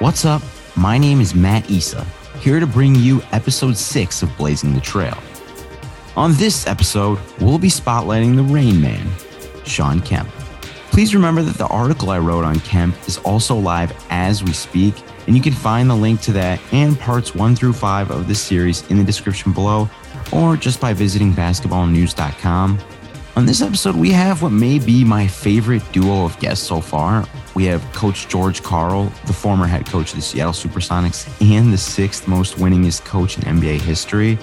What's up? My name is Matt Issa, here to bring you episode 6 of Blazing the Trail. On this episode, we'll be spotlighting the Rain Man, Shawn Kemp. Please remember that the article I wrote on Kemp is also live as we speak, and you can find the link to that and parts 1 through 5 of this series in the description below, or just by visiting basketballnews.com. On this episode, we have what may be my favorite duo of guests so far. We have Coach George Karl, the former head coach of the Seattle Supersonics and the sixth most winningest coach in NBA history,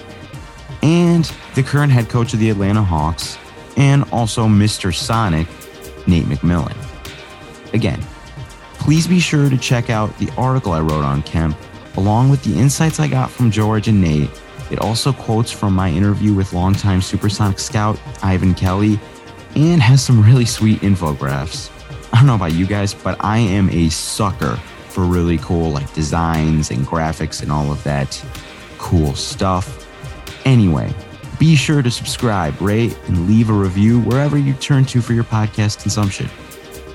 and the current head coach of the Atlanta Hawks, and also Mr. Sonic, Nate McMillan. Again, please be sure to check out the article I wrote on Kemp, along with the insights I got from George and Nate. It also quotes from my interview with longtime Supersonic scout Ivan Kelly and has some really sweet infographics. I don't know about you guys, but I am a sucker for really cool like designs and graphics and all of that cool stuff. Anyway, be sure to subscribe, rate, and leave a review wherever you turn to for your podcast consumption.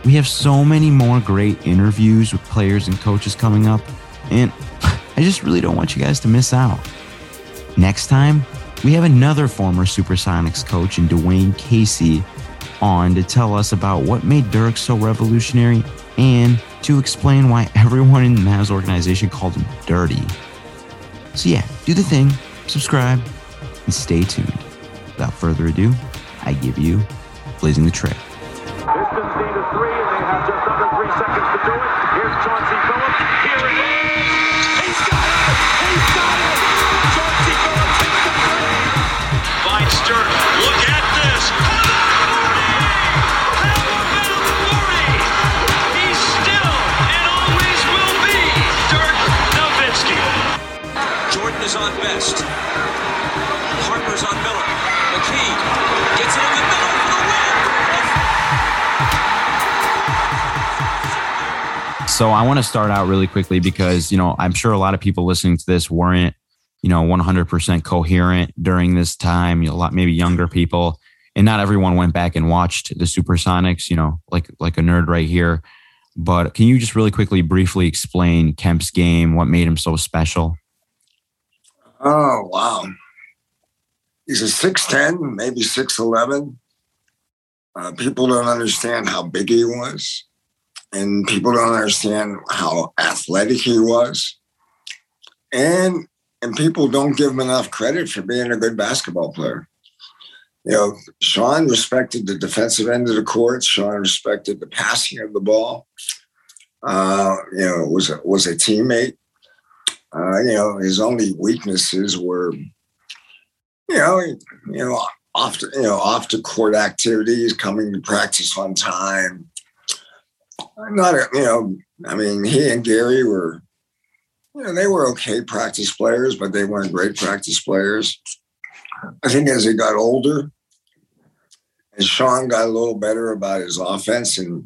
We have so many more great interviews with players and coaches coming up, and I just really don't want you guys to miss out. Next time, we have another former Supersonics coach in Dwane Casey on to tell us about what made Dirk so revolutionary and to explain why everyone in the Mavs organization called him dirty. So, yeah, do the thing, subscribe, and stay tuned. Without further ado, I give you Blazing the Trail. So I want to start out really quickly because, you know, I'm sure a lot of people listening to this weren't, you know, 100% coherent during this time, you know, a lot, maybe younger people, and not everyone went back and watched the Supersonics, you know, like, like a nerd right here. But can you just really quickly, briefly explain Kemp's game, what made him so special? Oh wow. He's a six ten, maybe six eleven. Uh, people don't understand how big he was, and people don't understand how athletic he was, and and people don't give him enough credit for being a good basketball player. You know, Shawn respected the defensive end of the court. Shawn respected the passing of the ball. Uh, you know, was a, was a teammate. Uh, you know, his only weaknesses were, you know, you know, off to, you know, off to court activities, coming to practice on time. I'm not, a, you know, I mean, he and Gary were, you know, they were okay practice players, but they weren't great practice players. I think as he got older, and Shawn got a little better about his offense, and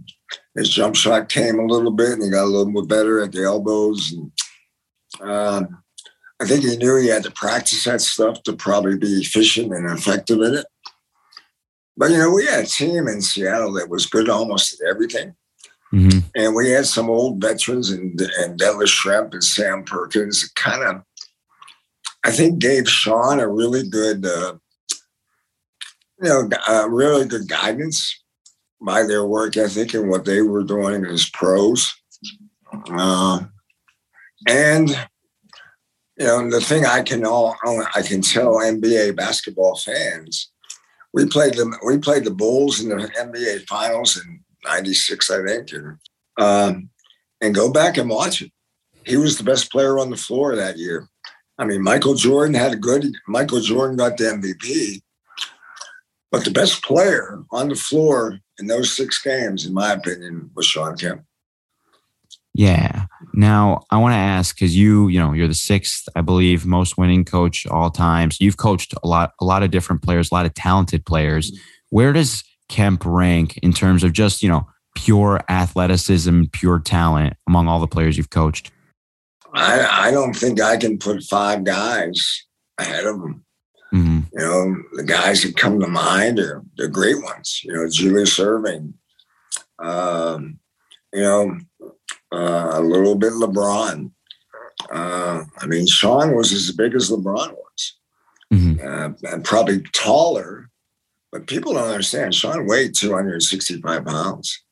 his jump shot came a little bit, and he got a little bit better at the elbows and um, I think he knew he had to practice that stuff to probably be efficient and effective in it. But you know, we had a team in Seattle that was good almost at everything, Mm-hmm. and we had some old veterans and and Dennis Schrempf and Sam Perkins. Kind of, I think, gave Shawn a really good, uh, you know, uh, really good guidance by their work ethic and what they were doing as pros. Uh, and you know, the thing I can all I can tell NBA basketball fans, we played them. We played the Bulls in the NBA Finals in '96, I think, and um, and go back and watch it. He was the best player on the floor that year. I mean, Michael Jordan had a good. Michael Jordan got the MVP, but the best player on the floor in those six games, in my opinion, was Shawn Kemp. Yeah. Now I want to ask because you, you know, you're the sixth, I believe, most winning coach all times. So you've coached a lot, a lot of different players, a lot of talented players. Where does Kemp rank in terms of just, you know, pure athleticism, pure talent among all the players you've coached? I, I don't think I can put five guys ahead of him. hmm You know, the guys that come to mind are the great ones. You know, Julius Erving. Um, you know, uh, a little bit LeBron. Uh, I mean, Shawn was as big as LeBron was, Mhm. uh, and probably taller. But people don't understand. Shawn weighed 265 pounds.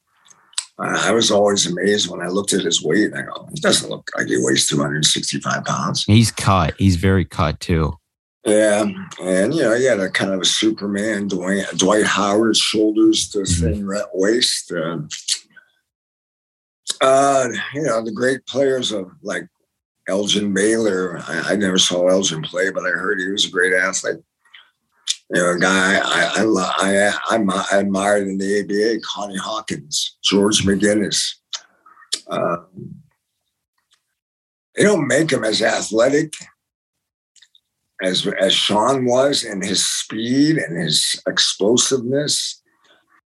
I was always amazed when I looked at his weight. I go, he doesn't look like he weighs 265 pounds. He's cut. He's very cut too. Yeah, and you know, he had a kind of a Superman, Dwight, Dwight Howard shoulders to Mhm. thin re- waist. Uh, uh, you know, the great players of like Elgin Baylor. I, I never saw Elgin play, but I heard he was a great athlete. You know, a guy I I I, I, I admired in the ABA, Connie Hawkins, George McGinnis. Um, they don't make him as athletic as as Shawn was and his speed and his explosiveness.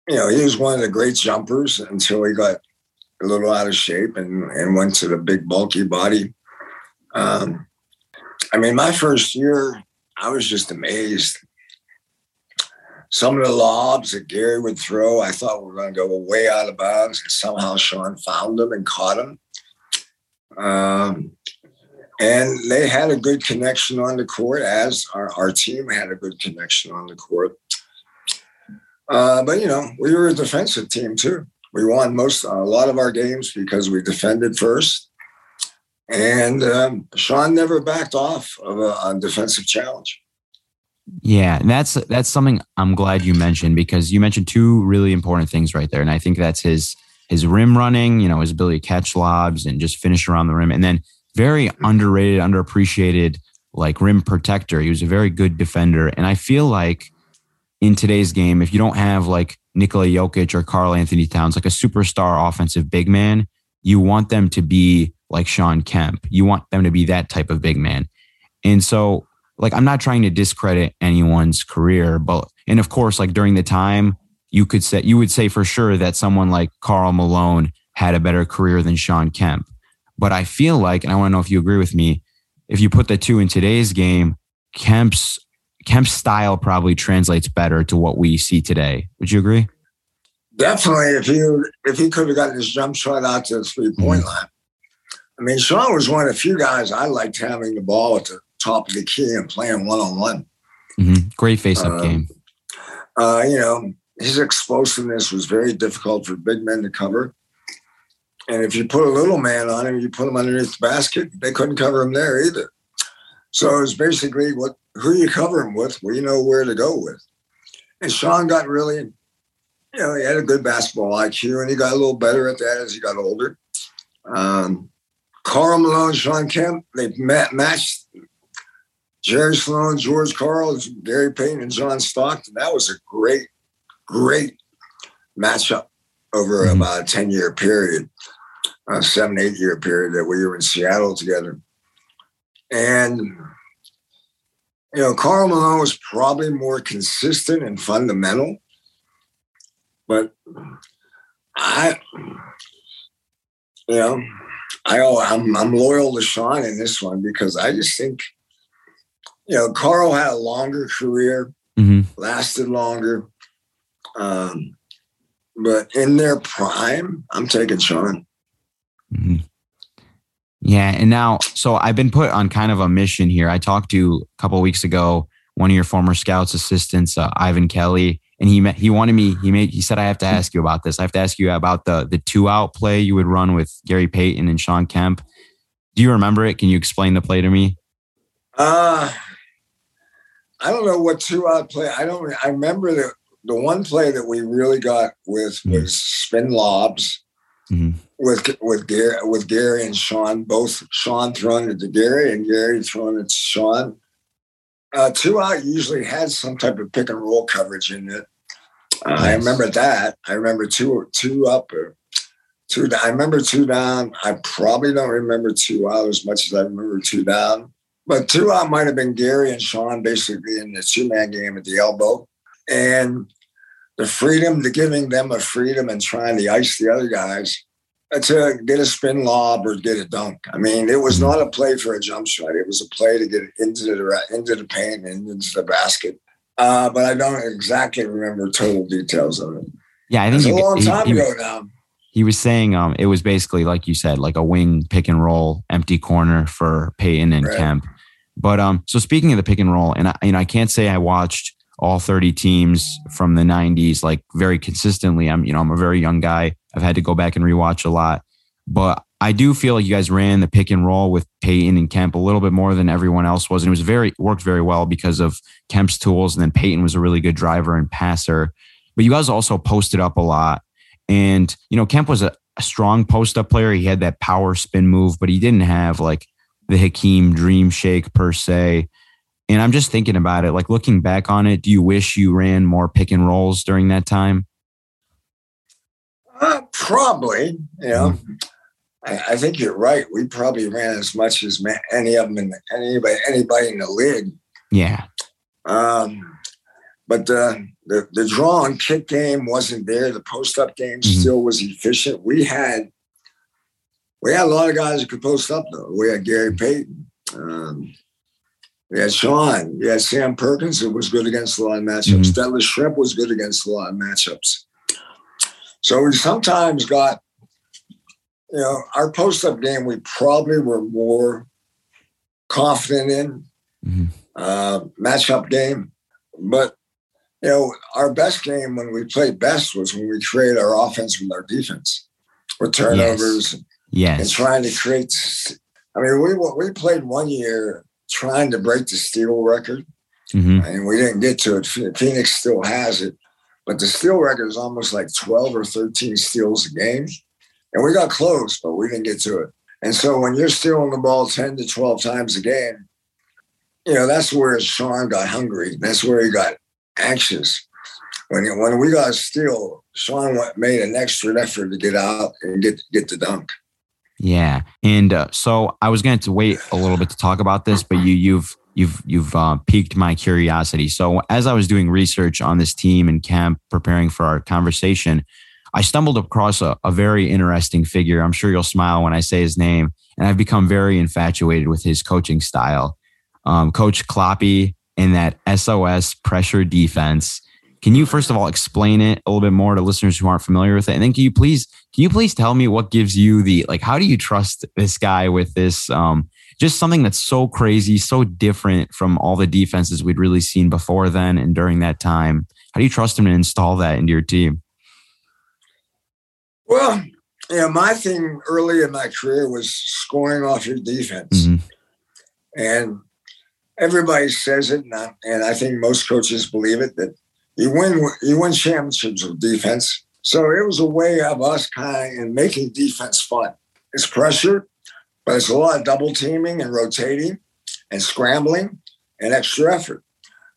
You know, he was one of the great jumpers until he got a little out of shape and, and went to the big bulky body. Um, I mean, my first year, I was just amazed. Some of the lobs that Gary would throw, I thought were going to go way out of bounds, and somehow Shawn found them and caught them. Um, and they had a good connection on the court, as our, our team had a good connection on the court. Uh, but you know, we were a defensive team too. We won most a lot of our games because we defended first, and um, Shawn never backed off of a, a defensive challenge. Yeah, and that's that's something I'm glad you mentioned because you mentioned two really important things right there, and I think that's his his rim running, you know, his ability to catch lobs and just finish around the rim, and then very mm-hmm. underrated, underappreciated like rim protector. He was a very good defender, and I feel like in today's game, if you don't have like Nikola Jokic or Karl-Anthony Towns, like a superstar offensive big man, you want them to be like Shawn Kemp. You want them to be that type of big man. And so, like, I'm not trying to discredit anyone's career, but, and of course, like during the time, you could say, you would say for sure that someone like Karl Malone had a better career than Shawn Kemp. But I feel like, and I want to know if you agree with me, if you put the two in today's game, Kemp's Kemp's style probably translates better to what we see today. Would you agree? Definitely, if you if he could have gotten his jump shot out to the three point mm. line. I mean, Shawn was one of the few guys I liked having the ball at the top of the key and playing one on one. Great face up Um, game. Uh, you know, his explosiveness was very difficult for big men to cover. And if you put a little man on him, you put him underneath the basket, they couldn't cover him there either. So it was basically what who you cover him with, well, you know where to go with. And Shawn got really, you know, he had a good basketball IQ and he got a little better at that as he got older. Um, Karl Malone, Shawn Kemp, they met, matched Jerry Sloan, George Karl, Gary Payton, and John Stockton. That was a great, great matchup over Mhm. about a 10 year period, a seven, eight year period that we were in Seattle together. And, you know, Karl Malone was probably more consistent and fundamental, but I, you know, I, I'm, I'm loyal to Shawn in this one because I just think, you know, Karl had a longer career, hmm lasted longer. Um, but in their prime, I'm taking Shawn. hmm Yeah, and now, so I've been put on kind of a mission here. I talked to a couple of weeks ago one of your former scouts assistants, uh, Ivan Kelly, and he met, he wanted me. He made he said I have to ask you about this. I have to ask you about the the two out play you would run with Gary Payton and Shawn Kemp. Do you remember it? Can you explain the play to me? Uh, I don't know what two out play. I don't. I remember the the one play that we really got with Mhm. was spin lobs Mhm. with with Gary with Gary and Shawn. Both Shawn throwing it to Gary and Gary throwing it to Shawn. Uh, two out usually had some type of pick and roll coverage in it. Uh, I remember that. I remember two two up or two down. I remember two down. I probably don't remember two out as much as I remember two down. But two out might have been Gary and Shawn basically in the two man game at the elbow. And the freedom, the giving them a freedom and trying to ice the other guys uh, to get a spin lob or get a dunk. I mean, it was not a play for a jump shot. It was a play to get into the into the paint and into the basket. Uh, but I don't exactly remember total details of it. Yeah, I think It's a you, long he- time he- ago now. he was saying um it was basically like you said, like a wing pick and roll, empty corner for Payton and Right. Kemp. But um, so speaking of the pick and roll, and I, you know, I can't say I watched all 30 teams from the 90s like very consistently. I'm, you know, I'm a very young guy. I've had to go back and rewatch a lot, but I do feel like you guys ran the pick and roll with Payton and Kemp a little bit more than everyone else was, and it was very worked very well because of Kemp's tools, and then Payton was a really good driver and passer. But you guys also posted up a lot, and you know Kemp was a, a strong post up player. He had that power spin move, but he didn't have like the Hakeem dream shake per se. And I'm just thinking about it, like looking back on it, do you wish you ran more pick and rolls during that time? Uh, probably, you know. Mm-hmm. I, I think you're right. We probably ran as much as any of them in the, anybody anybody in the league. Yeah. Um, but uh, the the draw and kick game wasn't there. The post up game Mhm. still was efficient. We had we had a lot of guys who could post up though. We had Gary Payton. Um, we had Shawn. We had Sam Perkins, who was good against a lot of matchups. Mhm. Detlef Schrempf was good against a lot of matchups. So we sometimes got, you know, our post up game. We probably were more confident in Mhm. uh, matchup game. But you know, our best game when we played best was when we created our offense with our defense, with turnovers and Yes. And trying to create. I mean, we we played one year trying to break the steal record, hmm and we didn't get to it. Phoenix still has it, but the steal record is almost like twelve or thirteen steals a game, and we got close, but we didn't get to it. And so when you're stealing the ball ten to twelve times a game, you know that's where Shawn got hungry. That's where he got anxious. When when we got a steal, Shawn went, made an extra effort to get out and get get the dunk. Yeah, and uh, so I was going to wait a little bit to talk about this, but you you've you've you've uh, piqued my curiosity. So as I was doing research on this team and Kemp, preparing for our conversation, I stumbled across a, a very interesting figure. I'm sure you'll smile when I say his name, and I've become very infatuated with his coaching style. Um, Coach Kloppy and that SOS pressure defense. Can you first of all explain it a little bit more to listeners who aren't familiar with it, and then can you please can you please tell me what gives you the like how do you trust this guy with this um just something that's so crazy, so different from all the defenses we'd really seen before then and during that time? How do you trust him to install that into your team? Well, you know, my thing early in my career was scoring off your defense. Mhm. And everybody says it, and I, and I think most coaches believe it that you win you win championships with defense. So it was a way of us kind of in making defense fun. It's pressure, but it's a lot of double teaming and rotating and scrambling and extra effort.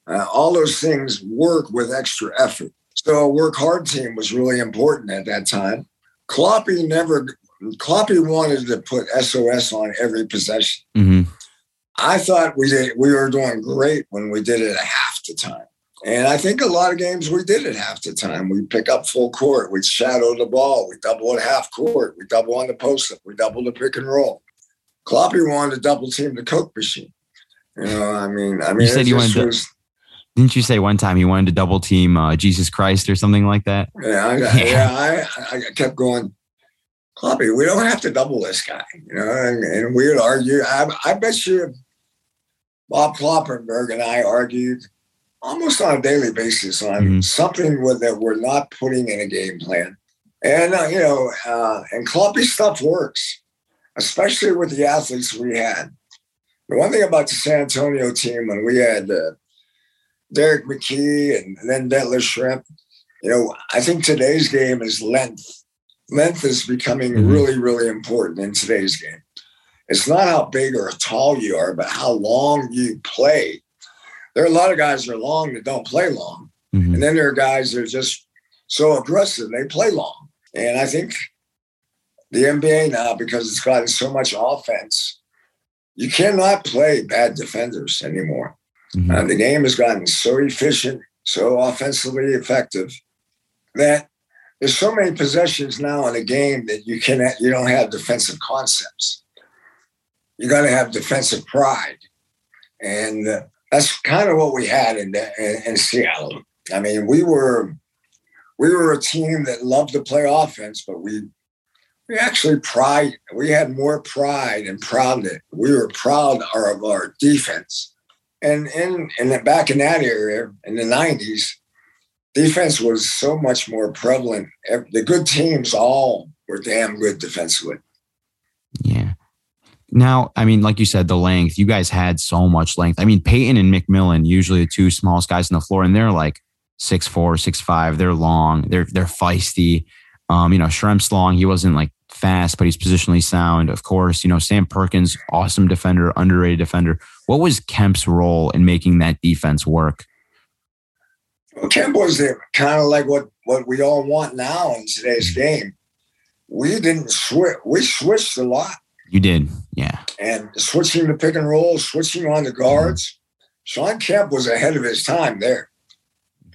Uh, all those things work with extra effort. So a work hard team was really important at that time. Kloppy never Kloppy wanted to put SOS on every possession. Mhm. I thought we did we were doing great when we did it at half the time. And I think a lot of games we did it half the time. We pick up full court, we shadow the ball, we double at half court, we double on the post up, we double the pick and roll. Kloppy wanted to double team the Coke machine. You know, I mean, I mean, you said you wanted to- was, Didn't you say one time you wanted to double team uh, Jesus Christ or something like that? yeah, I, Yeah. yeah, I, I kept going. Kloppy, we don't have to double this guy, you know, and, and we would argue. I, I bet you Bob Kloppenberg and I argued almost on a daily basis on Mhm. something with, that we're not putting in a game plan. And, uh, you know, uh, and Kloppy stuff works, especially with the athletes we had. The one thing about the San Antonio team when we had uh, Derrick McKey and then Detlef Schrempf, you know, I think today's game is length. Length is becoming Mhm. really, really important in today's game. It's not how big or tall you are, but how long you play. There are a lot of guys that are long that don't play long. Mhm. And then there are guys that are just so aggressive, they play long. And I think the NBA now, because it's gotten so much offense, you cannot play bad defenders anymore. Mhm. Uh, the game has gotten so efficient, so offensively effective that there's so many possessions now in the game that you can you don't have defensive concepts. You got to have defensive pride, and uh, that's kind of what we had in, in in Seattle. I mean, we were we were a team that loved to play offense, but we we actually pride. We had more pride and proudness. We were proud of our defense. And in and back in that area in the '90s, defense was so much more prevalent. The good teams all were damn good defensively. Now, I mean, like you said, the length. You guys had so much length. I mean, Payton and McMillan, usually the two smallest guys on the floor, and they're like six four, six five. They're long. They're they're feisty. Um, you know, Schrempf's long. He wasn't like fast, but he's positionally sound. Of course, you know, Sam Perkins, awesome defender, underrated defender. What was Kemp's role in making that defense work? Well, Kemp was there, kind of like what what we all want now in today's game. We didn't switch. We switched a lot. You did, yeah. And switching the pick and roll, switching on the guards. Shawn Kemp was ahead of his time there.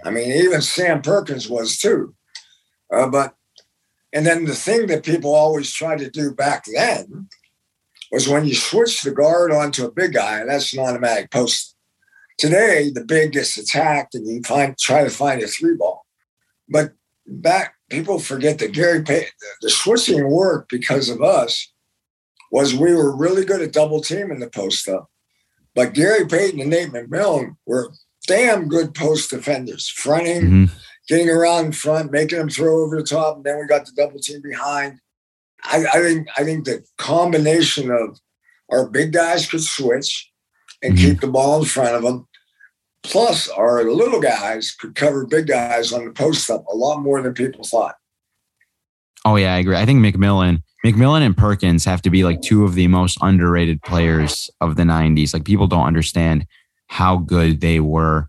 I mean, even Sam Perkins was too. Uh, but and then the thing that people always tried to do back then was when you switch the guard onto a big guy, that's an automatic post. Today, the big gets attacked and you find try to find a three ball. But back, people forget that Gary Payton, the switching worked because of us, was we were really good at double teaming the post up. But Gary Payton and Nate McMillan were damn good post defenders, fronting, mm-hmm. getting around in front, making them throw over the top, and then we got the double team behind. I, I think I think the combination of our big guys could switch and mm-hmm. keep the ball in front of them. Plus, our little guys could cover big guys on the post up a lot more than people thought. Oh yeah, I agree. I think McMillan, McMillan and Perkins have to be like two of the most underrated players of the '90s. Like people don't understand how good they were.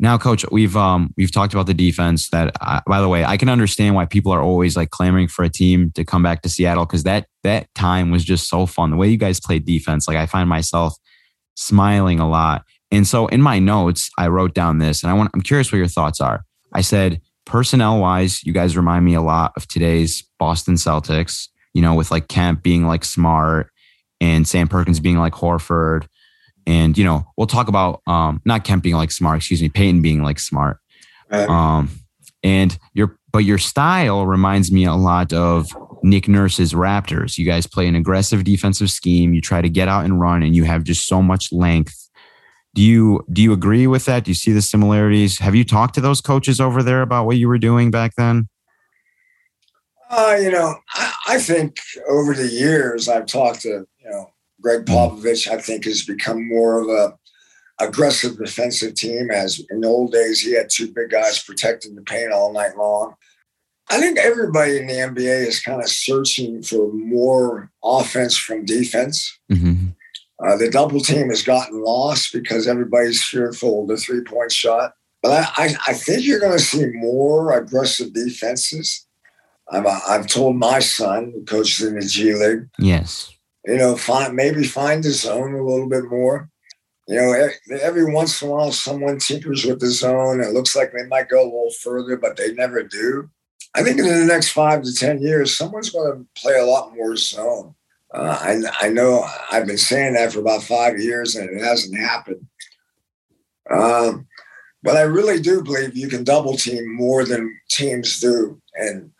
Now, coach, we've um we've talked about the defense. That uh, by the way, I can understand why people are always like clamoring for a team to come back to Seattle because that that time was just so fun. The way you guys played defense, like I find myself smiling a lot. And so in my notes, I wrote down this, and I want I'm curious what your thoughts are. I said personnel wise, you guys remind me a lot of today's Boston Celtics. You know, with like Kemp being like smart and Sam Perkins being like Horford and you know we'll talk about um not Kemp being like smart, excuse me, Payton being like smart. Um, and your but your style reminds me a lot of Nick Nurse's Raptors. You guys play an aggressive defensive scheme. You try to get out and run, and you have just so much length. Do you do you agree with that? Do you see the similarities? Have you talked to those coaches over there about what you were doing back then? Uh, you know, I, I think over the years I've talked to you know Gregg Popovich, I think, has become more of a aggressive defensive team. As in the old days, he had two big guys protecting the paint all night long. I think everybody in the NBA is kind of searching for more offense from defense. Mm-hmm. Uh, the double team has gotten lost because everybody's fearful of the three point shot. But I, I, I think you're going to see more aggressive defenses. I've, I've told my son, who coaches in the G League, yes, you know, find maybe find the zone a little bit more. You know, every once in a while, someone tinkers with the zone. It looks like they might go a little further, but they never do. I think in the next five to ten years, someone's going to play a lot more zone. Uh, I, I know I've been saying that for about five years, and it hasn't happened. Um, but I really do believe you can double team more than teams do, and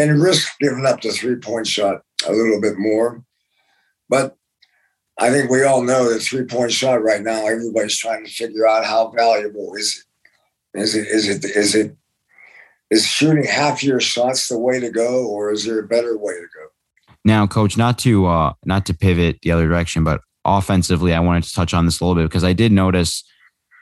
and risk giving up the three point shot a little bit more. But I think we all know the three point shot right now, everybody's trying to figure out how valuable is it? Is it is it is it is shooting half your shots the way to go, or is there a better way to go? Now, coach, not to uh not to pivot the other direction, but offensively, I wanted to touch on this a little bit because I did notice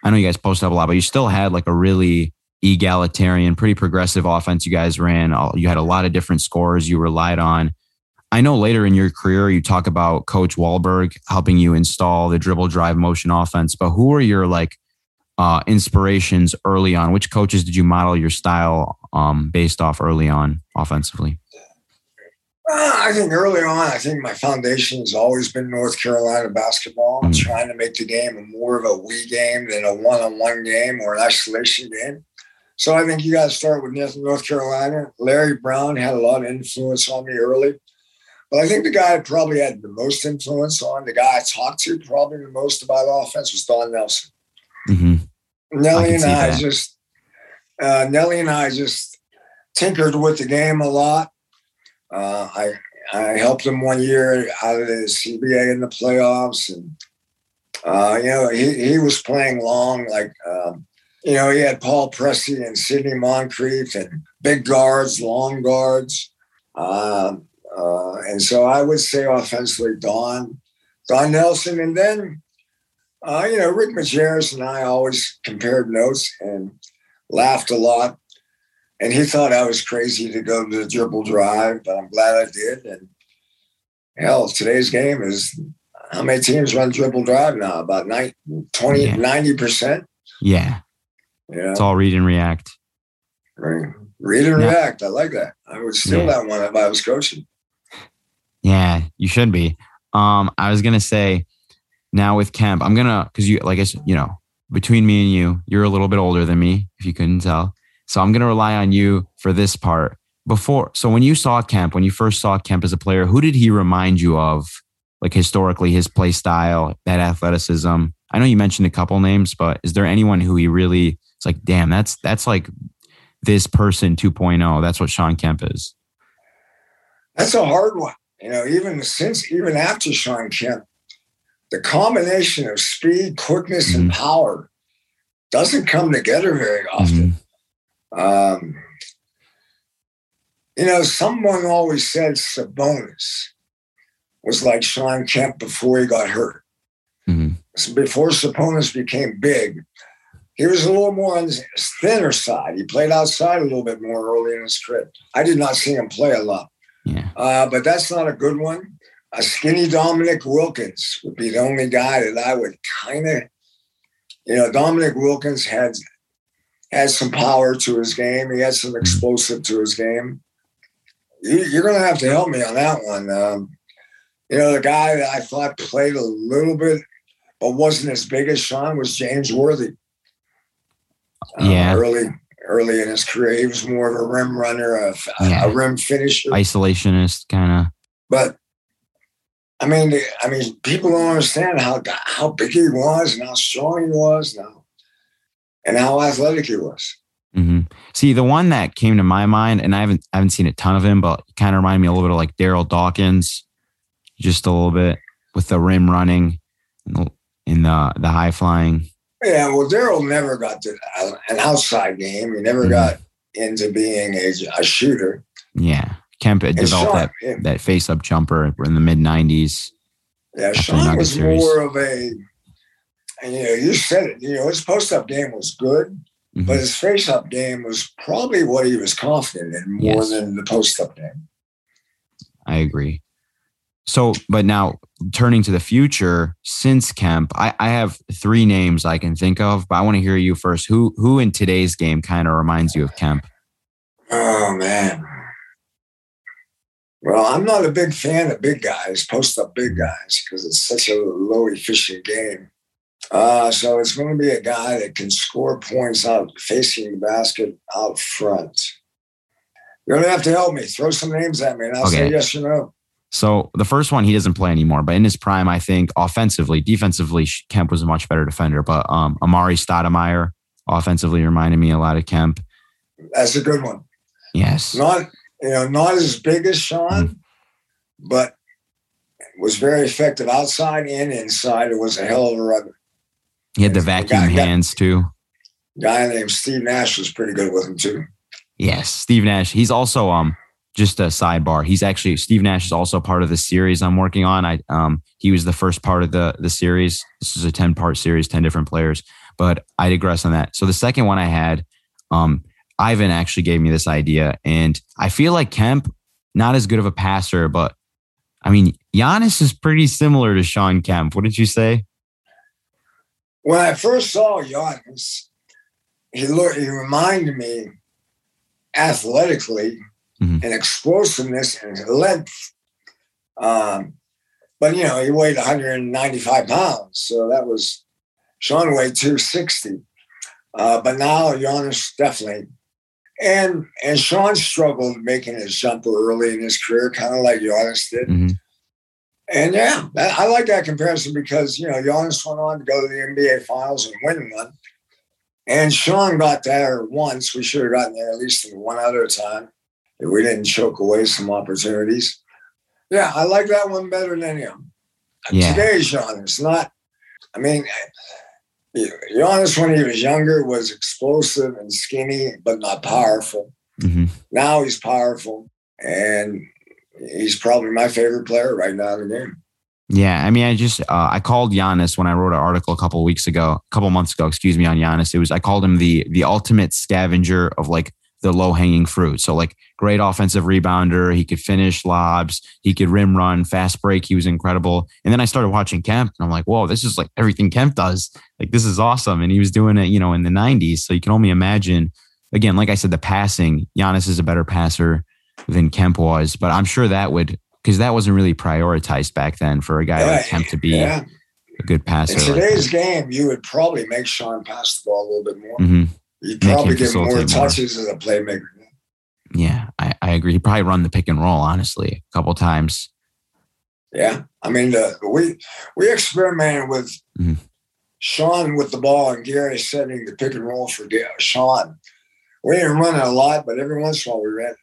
I know you guys posted up a lot, but you still had like a really egalitarian, pretty progressive offense you guys ran. You had a lot of different scores you relied on. I know later in your career you talk about Coach Walberg helping you install the dribble drive motion offense, but who are your like uh, inspirations early on? Which coaches did you model your style um, based off early on offensively? I think early on, I think my foundation has always been North Carolina basketball. I'm mm-hmm. trying to make the game more of a we game than a one-on-one game or an isolation game. So I think you got to start with North Carolina. Larry Brown had a lot of influence on me early. But I think the guy I probably had the most influence on, the guy I talked to probably the most about offense was Don Nelson. Mm-hmm. Nelly I and I that. just, uh, Nelly and I just tinkered with the game a lot. Uh, I I helped him one year out of the CBA in the playoffs, and uh, you know he he was playing long. Like um, you know he had Paul Pressey and Sidney Moncrief and big guards, long guards, um, uh, and so I would say offensively Don Don Nelson, and then uh, you know Rick Majerus and I always compared notes and laughed a lot and he thought I was crazy to go to the dribble drive, but I'm glad I did. And hell, today's game is how many teams run dribble drive now? About 90, 20, Yeah. 90%. Yeah, Yeah. it's all read and react. Right. Read and Yeah. react. I like that. I would steal Yeah. that one if I was coaching. Yeah, you should be. Um, I was gonna say now with Kemp, I'm gonna because you like I said, you know, between me and you, you're a little bit older than me, if you couldn't tell. So I'm gonna rely on you for this part. Before, so when you saw Kemp, when you first saw Kemp as a player, who did he remind you of? Like historically, his play style, that athleticism. I know you mentioned a couple names, but is there anyone who he really? It's like, damn, that's that's like this person 2.0. That's what Shawn Kemp is. That's a hard one. You know, even since, even after Shawn Kemp, the combination of speed, quickness, and power doesn't come together very often. Um, you know, someone always said Sabonis was like Shawn Kemp before he got hurt. Mhm. So before Sabonis became big, he was a little more on the thinner side. He played outside a little bit more early in his career. I did not see him play a lot, Yeah. uh, but that's not a good one. A skinny Dominique Wilkins would be the only guy that I would kind of, you know, Dominique Wilkins had had some power to his game. He had some explosive to his game. You, you're going to have to help me on that one. Um, you know, the guy that I thought played a little bit, but wasn't as big as Shawn was James Worthy. Uh, Yeah. early, early in his career, he was more of a rim runner, a, Yeah. a rim finisher. Isolationist kind of. But I mean, I mean, people don't understand how how big he was and how strong he was now, and how athletic he was. hmm See, the one that came to my mind, and I haven't I haven't seen a ton of him, but kind of reminded me a little bit of like Darryl Dawkins, just a little bit with the rim running, the in the, the high flying. Yeah, well, Darryl never got to uh, an outside game. He never Mhm. got into being a, a shooter. Yeah, Kemp had And developed Shawn, that yeah, that face up jumper in the mid '90s. yeah, Shawn was series. more of a, and you know, you said it. You know, his post up game was good, Mhm. but his face up game was probably what he was confident in more Yes. than the post up game. I agree. So, but now turning to the future, since Kemp, I, I have three names I can think of, but I want to hear you first. Who who in today's game kind of reminds you of Kemp? Oh man. Well, I'm not a big fan of big guys, post up big guys, because it's such a low efficient game. Uh, so it's going to be a guy that can score points out facing the basket out front. You're going to have to help me. Throw some names at me, and I'll say yes or no. So the first one he doesn't play anymore, but in his prime, I think offensively, defensively, Kemp was a much better defender. But um, Amar'e Stoudemire offensively reminded me a lot of Kemp. That's a good one. Yes, Not you know not as big as Shawn, but was very effective outside and inside. It was a hell of a runner. he had the vacuum guy- hands too. Guy named Steve Nash was pretty good with him too. Yes, Steve Nash. He's also um just a sidebar. He's actually Steve Nash is also part of the series I'm working on. I um he was the first part of the the series. This is a 10 part series, 10 different players. But I digress on that. So the second one I had, um, Ivan actually gave me this idea, and I feel like Kemp, not as good of a passer, but I mean Giannis is pretty similar to Shawn Kemp. What did you say? When I first saw Giannis, he looked, he reminded me athletically Mhm. and explosiveness and length. Um, but you know, he weighed 195 pounds, so that was Shawn weighed 260. Uh, but now Giannis definitely. And and Shawn struggled making his jumper early in his career, kind of like Giannis did. Mhm. And yeah, I like that comparison because you know Giannis went on to go to the NBA Finals and win one, and Shawn got there once. We should have gotten there at least one other time if we didn't choke away some opportunities. Yeah, I like that one better than him. Yeah. Today's Giannis, not. I mean, Giannis when he was younger was explosive and skinny, but not powerful. hmm Now he's powerful, and he's probably my favorite player right now in the game. Yeah, I mean, I just uh, I called Giannis when I wrote an article a couple weeks ago, a couple months ago, excuse me, on Giannis. It was I called him the the ultimate scavenger of like the low hanging fruit. So like great offensive rebounder, he could finish lobs, he could rim run, fast break. He was incredible. And then I started watching Kemp, and I'm like, whoa, this is like everything Kemp does. Like this is awesome. And he was doing it, you know, in the '90s. So you can only imagine. Again, like I said, the passing. Giannis is a better passer than Kemp was, but I'm sure that would because that wasn't really prioritized back then for a guy like Kemp to be yeah. a good passer. In today's that. game, you would probably make Shawn pass the ball a little bit more. Mhm. You'd probably get more facilitate more. touches as a playmaker. Yeah, I, I agree. He probably run the pick and roll, honestly, a couple times. Yeah, I mean, uh, we we experimented with Mhm. Shawn with the ball and Gary setting the pick and roll for Ga- Shawn. We didn't run it a lot, but every once in a while we ran. it.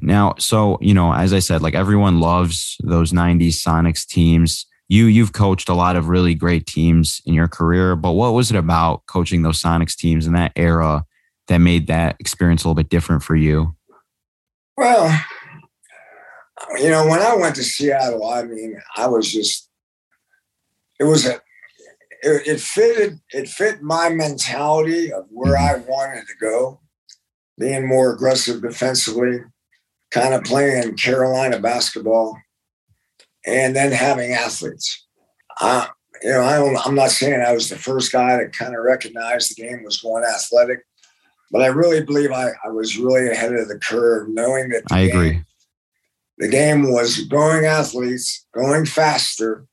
Now, so you know, as I said, like everyone loves those '90s Sonics teams. You you've coached a lot of really great teams in your career, but what was it about coaching those Sonics teams in that era that made that experience a little bit different for you? Well, you know, when I went to Seattle, I mean, I was just, it was a, it, it fitted, it fit my mentality of where mm-hmm. I wanted to go, being more aggressive defensively, kind of playing Carolina basketball, and then having athletes. I, you know, I don't, I'm not saying I was the first guy to kind of recognize the game was going athletic, but I really believe I, I was really ahead of the curve, knowing that the I game- agree. the game was going athletes, going faster,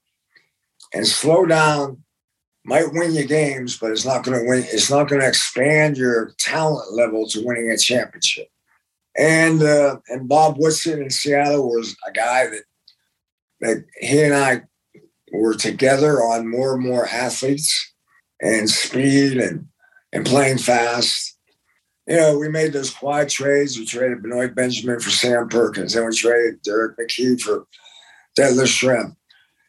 and slow down might win you games, but it's not going to win. It's not going to expand your talent level to winning a championship. And uh, and Bob Woodson in Seattle was a guy that that he and I were together on more and more athletes and speed and and playing fast. You know, we made those quiet trades. We traded Benoit Benjamin for Sam Perkins. Then we traded Derrick McKey for Detlef Schrempf.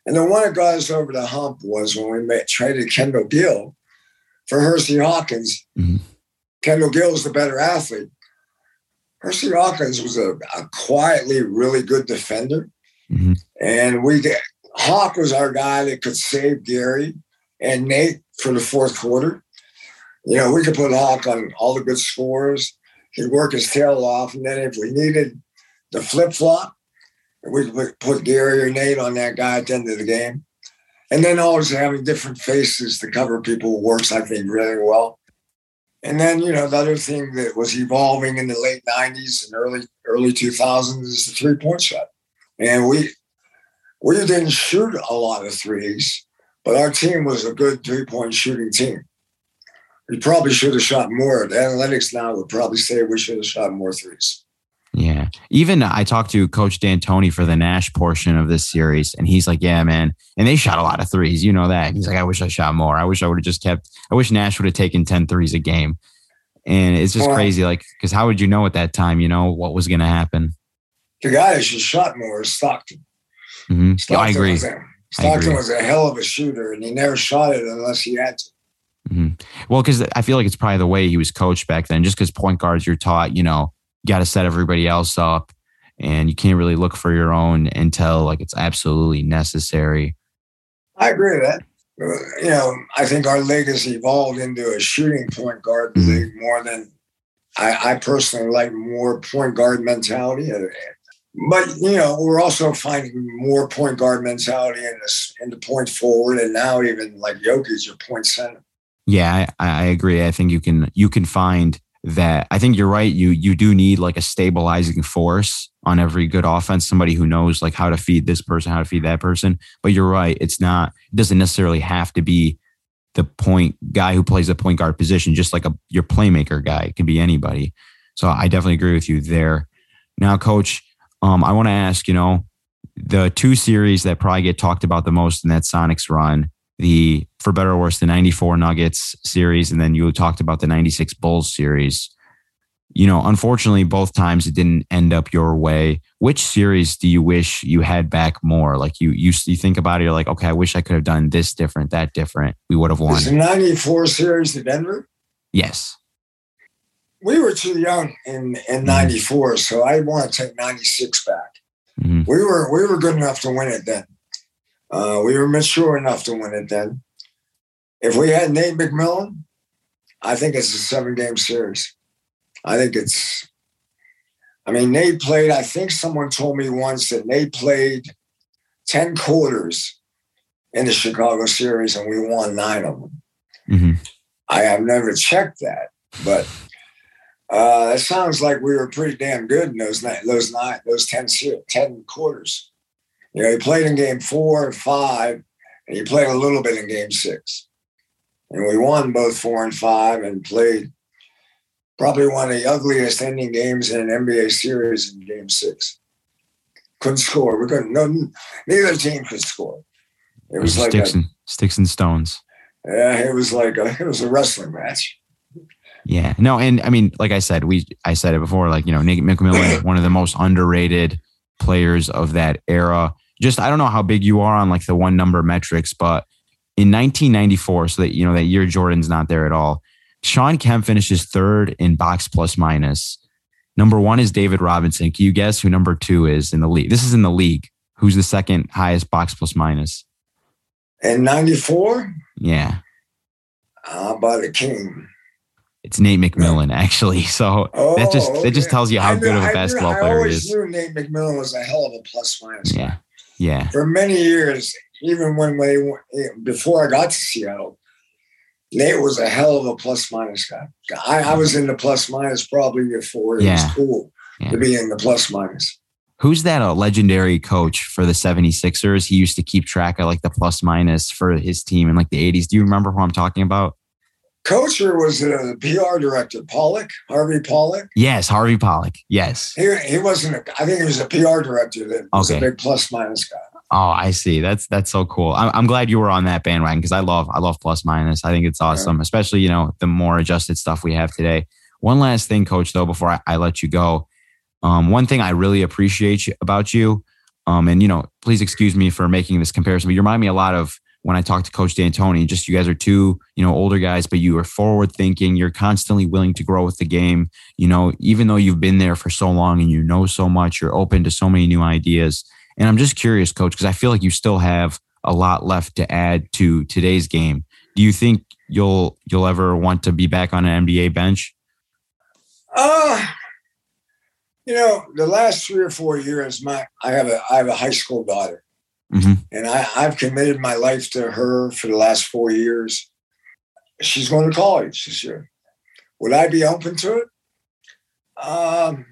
And the one that got us over the hump was when we made, traded Kendall Gill for Hersey Hawkins. Mhm. Kendall Gill's the better athlete. Hersey Hawkins was a, a quietly really good defender. Mhm. And we get Hawk was our guy that could save Gary and Nate for the fourth quarter. You know, we could put Hawk on all the good scores. He'd work his tail off. And then if we needed the flip flop, we could put Gary or Nate on that guy at the end of the game. And then always having different faces to cover people works, I think, really well. And then, you know, the other thing that was evolving in the late 90s and early early 2000s is the three point shot. And we we didn't shoot a lot of threes, but our team was a good three point shooting team. We probably should have shot more. The analytics now would probably say we should have shot more threes. Yeah. Even uh, I talked to Coach D'Antoni for the Nash portion of this series, and he's like, Yeah, man. And they shot a lot of threes. You know that. He's like, I wish I shot more. I wish I would have just kept, I wish Nash would have taken 10 threes a game. And it's just Well- crazy. Like, because how would you know at that time, you know, what was going to happen? The guy that should shot more is Stockton. hmm Stockton I agree. Was a, Stockton agree. was a hell of a shooter, and he never shot it unless he had to. hmm Well, because I feel like it's probably the way he was coached back then, just because point guards, you're taught, you know, you got to set everybody else up and you can't really look for your own until like it's absolutely necessary. I agree with that. Uh, You know, I think our league has evolved into a shooting point guard Mhm. league more than I, I personally like more point guard mentality. But you know, we're also finding more point guard mentality in this in the point forward, and now even like Jokic, your point center. Yeah, I, I agree. I think you can you can find that. I think you're right. You you do need like a stabilizing force on every good offense, somebody who knows like how to feed this person, how to feed that person. But you're right. It's not. It doesn't necessarily have to be the point guy who plays the point guard position. Just like a your playmaker guy. It can be anybody. So I definitely agree with you there. Now, coach, um, I want to ask. You know, the two series that probably get talked about the most in that Sonics run the for better or worse the 94 nuggets series and then you talked about the 96 bulls series you know, unfortunately, both times it didn't end up your way. Which series do you wish you had back more? Like you, you, you think about it, you're like, okay, I wish I could have done this different, that different. We would have won. It's the 94 series to Denver. Yes. We were too young in, in 94, so I want to take 96 back. Mhm. We were we were good enough to win it then. Uh, we were mature enough to win it then. If we had Nate McMillan, I think it's a seven game series. I think it's. I mean, Nate played. I think someone told me once that Nate played ten quarters in the Chicago series, and we won nine of them. hmm I have never checked that, but uh, it sounds like we were pretty damn good in those nine, those nine, those 10, se- 10 quarters. You know, he played in game four and five, and he played a little bit in game six. And we won both four and five and played probably one of the ugliest ending games in an NBA series in game six. Couldn't score. We couldn't, no, neither team could score. It was like a, sticks and sticks and stones. yeah, it was like a, it was a wrestling match. Yeah. No, and I mean, like I said, we I said it before, like, you know, Nate McMillan, is one of the most underrated players of that era. Just I don't know how big you are on like the one number metrics, but in 1994, so that you know that year Jordan's not there at all. Shawn Kemp finishes third in box plus minus. Number one is David Robinson. Can you guess who number two is in the league? This is in the league. Who's the second highest box plus minus? In 94, Yeah. uh, by the king. It's Nate McMillan, actually. So that just that just tells you how I knew- good of I a knew- basketball I player he always is. knew Nate McMillan was a hell of a plus minus. guy. Yeah. Yeah. For many years, even when they went- before I got to Seattle, Nate was a hell of a plus minus guy. I, I was in the plus minus probably before it Yeah. was cool Yeah. to be in the plus minus. Who's that uh, legendary coach for the 76ers? He used to keep track of like the plus minus for his team in like the 80s. Do you remember who I'm talking about? Coacher was the PR director, Pollock, Harvey Pollock. Yes, Harvey Pollock. Yes. He, he wasn't, a, I think he was a PR director that was Okay. a big plus minus guy. Oh, I see. That's that's so cool. I'm, I'm glad you were on that bandwagon because I love I love plus minus. I think it's awesome, especially you know the more adjusted stuff we have today. One last thing, Coach, though, before I, I let you go, um, one thing I really appreciate you, about you, um, and you know, please excuse me for making this comparison, but you remind me a lot of when I talked to Coach D'Antoni. Just you guys are two, you know, older guys, but you are forward thinking. You're constantly willing to grow with the game. You know, even though you've been there for so long and you know so much, you're open to so many new ideas. And I'm just curious, Coach, because I feel like you still have a lot left to add to today's game. Do you think you'll you'll ever want to be back on an NBA bench? Uh you know, the last three or four years, my I have a I have a high school daughter, Mhm. and I, I've committed my life to her for the last four years. She's going to college this year. Would I be open to it? Um,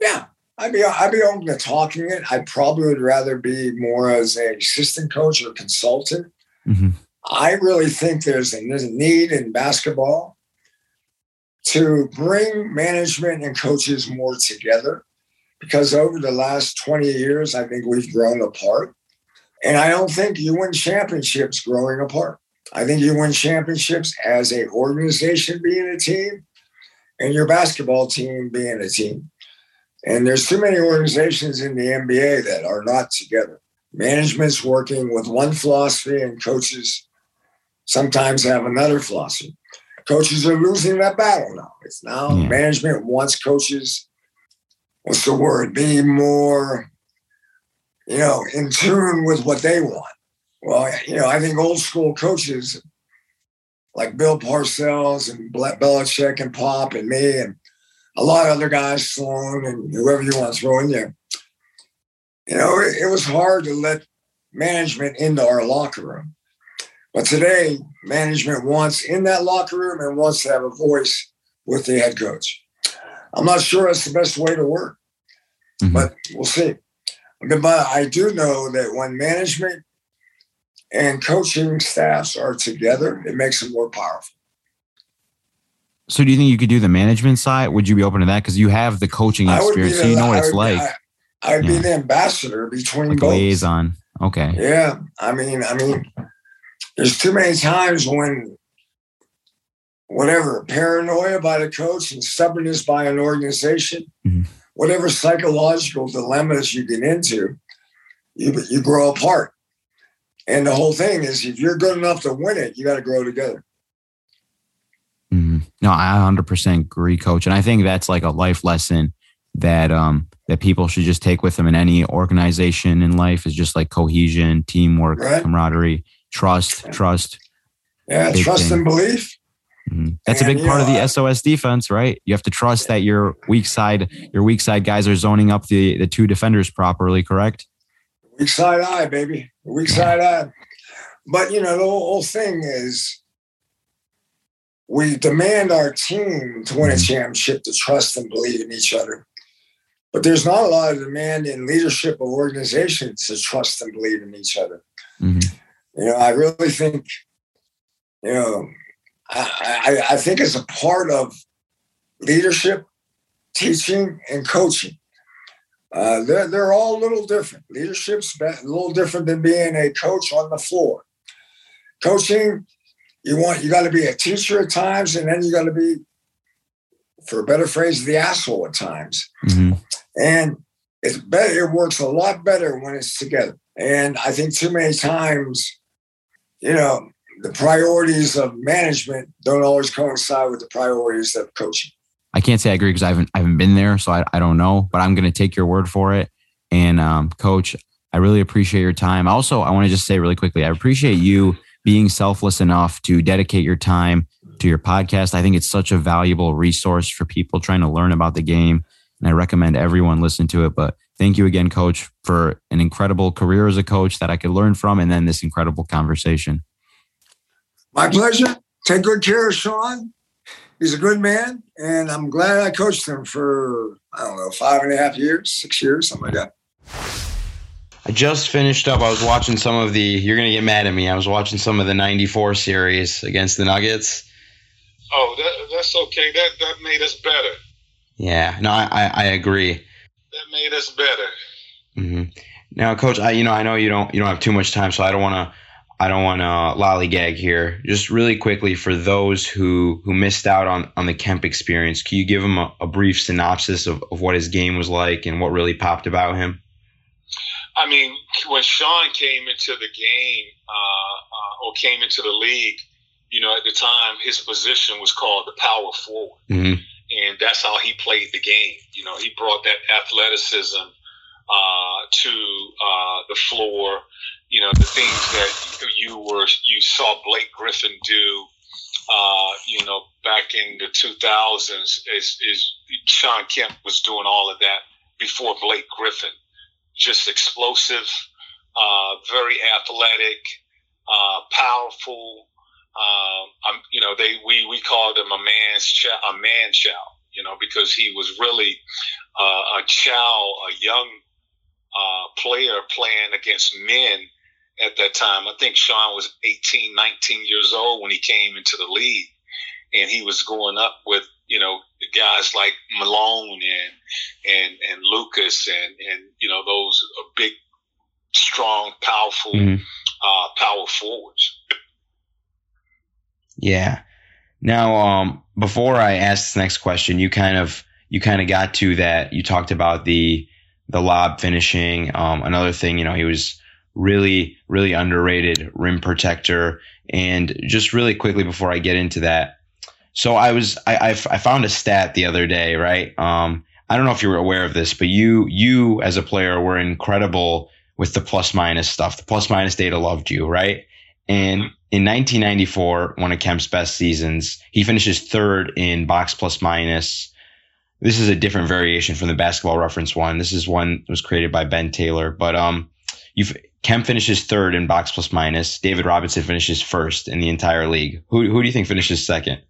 yeah, I'd be I'd be open to talking it. I probably would rather be more as a assistant coach or consultant. Mhm. I really think there's a there's a need in basketball to bring management and coaches more together because over the last 20 years, I think we've grown apart. And I don't think you win championships growing apart. I think you win championships as a organization being a team and your basketball team being a team. And there's too many organizations in the NBA that are not together. Management's working with one philosophy and coaches sometimes have another philosophy. Coaches are losing that battle now. It's now Yeah. management wants coaches, what's the word, be more, you know, in tune with what they want. Well, you know, I think old school coaches like Bill Parcells and Belichick and Pop and me and a lot of other guys, Sloan and whoever you want to throw in there. You know, it, it was hard to let management into our locker room. But today, management wants in that locker room and wants to have a voice with the head coach. I'm not sure that's the best way to work, Mhm. but we'll see. But I do know that when management and coaching staffs are together, it makes them more powerful. So do you think you could do the management side? Would you be open to that? Because you have the coaching I would be experience, the, so you know what I it's would, like, I, I'd be Yeah. the ambassador between like both. liaison. Okay. Yeah, I mean, I mean, there's too many times when whatever paranoia by the coach and stubbornness by an organization, Mhm. Whatever psychological dilemmas you get into, you you grow apart. And the whole thing is, if you're good enough to win it, you got to grow together. Mhm. No, I 100% agree, coach. And I think that's like a life lesson that um that people should just take with them in any organization in life is just like cohesion, teamwork, Right. camaraderie, trust, trust. Yeah, trust thing. and belief. Mhm. That's a big you part of the SOS defense, right? You have to trust that your weak side, your weak side guys are zoning up the the two defenders properly, correct? Weak side eye, baby. Weak side eye. But you know, the whole, whole thing is we demand our team to win a Mhm. championship to trust and believe in each other. But there's not a lot of demand in leadership of organizations to trust and believe in each other. Mhm. You know, I really think, you know, I, I, I think it's a part of leadership, teaching, and coaching. Uh, they're, they're all a little different. Leadership's a little different than being a coach on the floor. Coaching, you want you got to be a teacher at times, and then you got to be, for a better phrase, the asshole at times. Mhm. And it's better. It works a lot better when it's together. And I think too many times, you know, the priorities of management don't always coincide with the priorities of coaching. I can't say I agree because I haven't I haven't been there, so I, I don't know. But I'm going to take your word for it. And um, coach, I really appreciate your time. Also, I want to just say really quickly, I appreciate you being selfless enough to dedicate your time to your podcast. I think it's such a valuable resource for people trying to learn about the game, and I recommend everyone listen to it. But thank you again, coach, for an incredible career as a coach that I could learn from, and then this incredible conversation. My pleasure. Take good care of Shawn. He's a good man, and I'm glad I coached him for I don't know five and a half years, six years, something like that. I just finished up. I was watching some of the. You're gonna get mad at me. I was watching some of the '94 series against the Nuggets. Oh, that, that's okay. That that made us better. Yeah, no, I I, I agree. That made us better. hmm Now, coach, I you know I know you don't you don't have too much time, so I don't want to I don't want to lollygag here. Just really quickly for those who who missed out on on the Kemp experience, can you give them a, a brief synopsis of, of what his game was like and what really popped about him? I mean, when Shawn came into the game uh, uh, or came into the league, you know, at the time his position was called the power forward, hmm and that's how he played the game. You know, he brought that athleticism uh, to uh, the floor. You know, the things that you were you saw Blake Griffin do. Uh, you know, back in the 2000s, is, is Shawn Kemp was doing all of that before Blake Griffin. Just explosive, uh, very athletic, uh, powerful. Um, I'm, you know, they we we called him a man's child, a man child. You know, because he was really uh, a child, a young uh, player playing against men at that time. I think Shawn was 18, 19 years old when he came into the league, and he was going up with you know guys like Malone and and and Lucas and and you know those big, strong, powerful Mhm. uh, power forwards. Yeah. Now, um, before I ask this next question, you kind of you kind of got to that. You talked about the the lob finishing. Um, another thing, you know, he was really really underrated rim protector. And just really quickly before I get into that, so I was I I, I found a stat the other day, right? Um, I don't know if you were aware of this, but you you as a player were incredible with the plus minus stuff. The plus minus data loved you, right? And in 1994, one of Kemp's best seasons, he finishes third in box plus minus. This is a different variation from the basketball reference one. This is one that was created by Ben Taylor. But um, you've Kemp finishes third in box plus minus. David Robinson finishes first in the entire league. Who who do you think finishes second?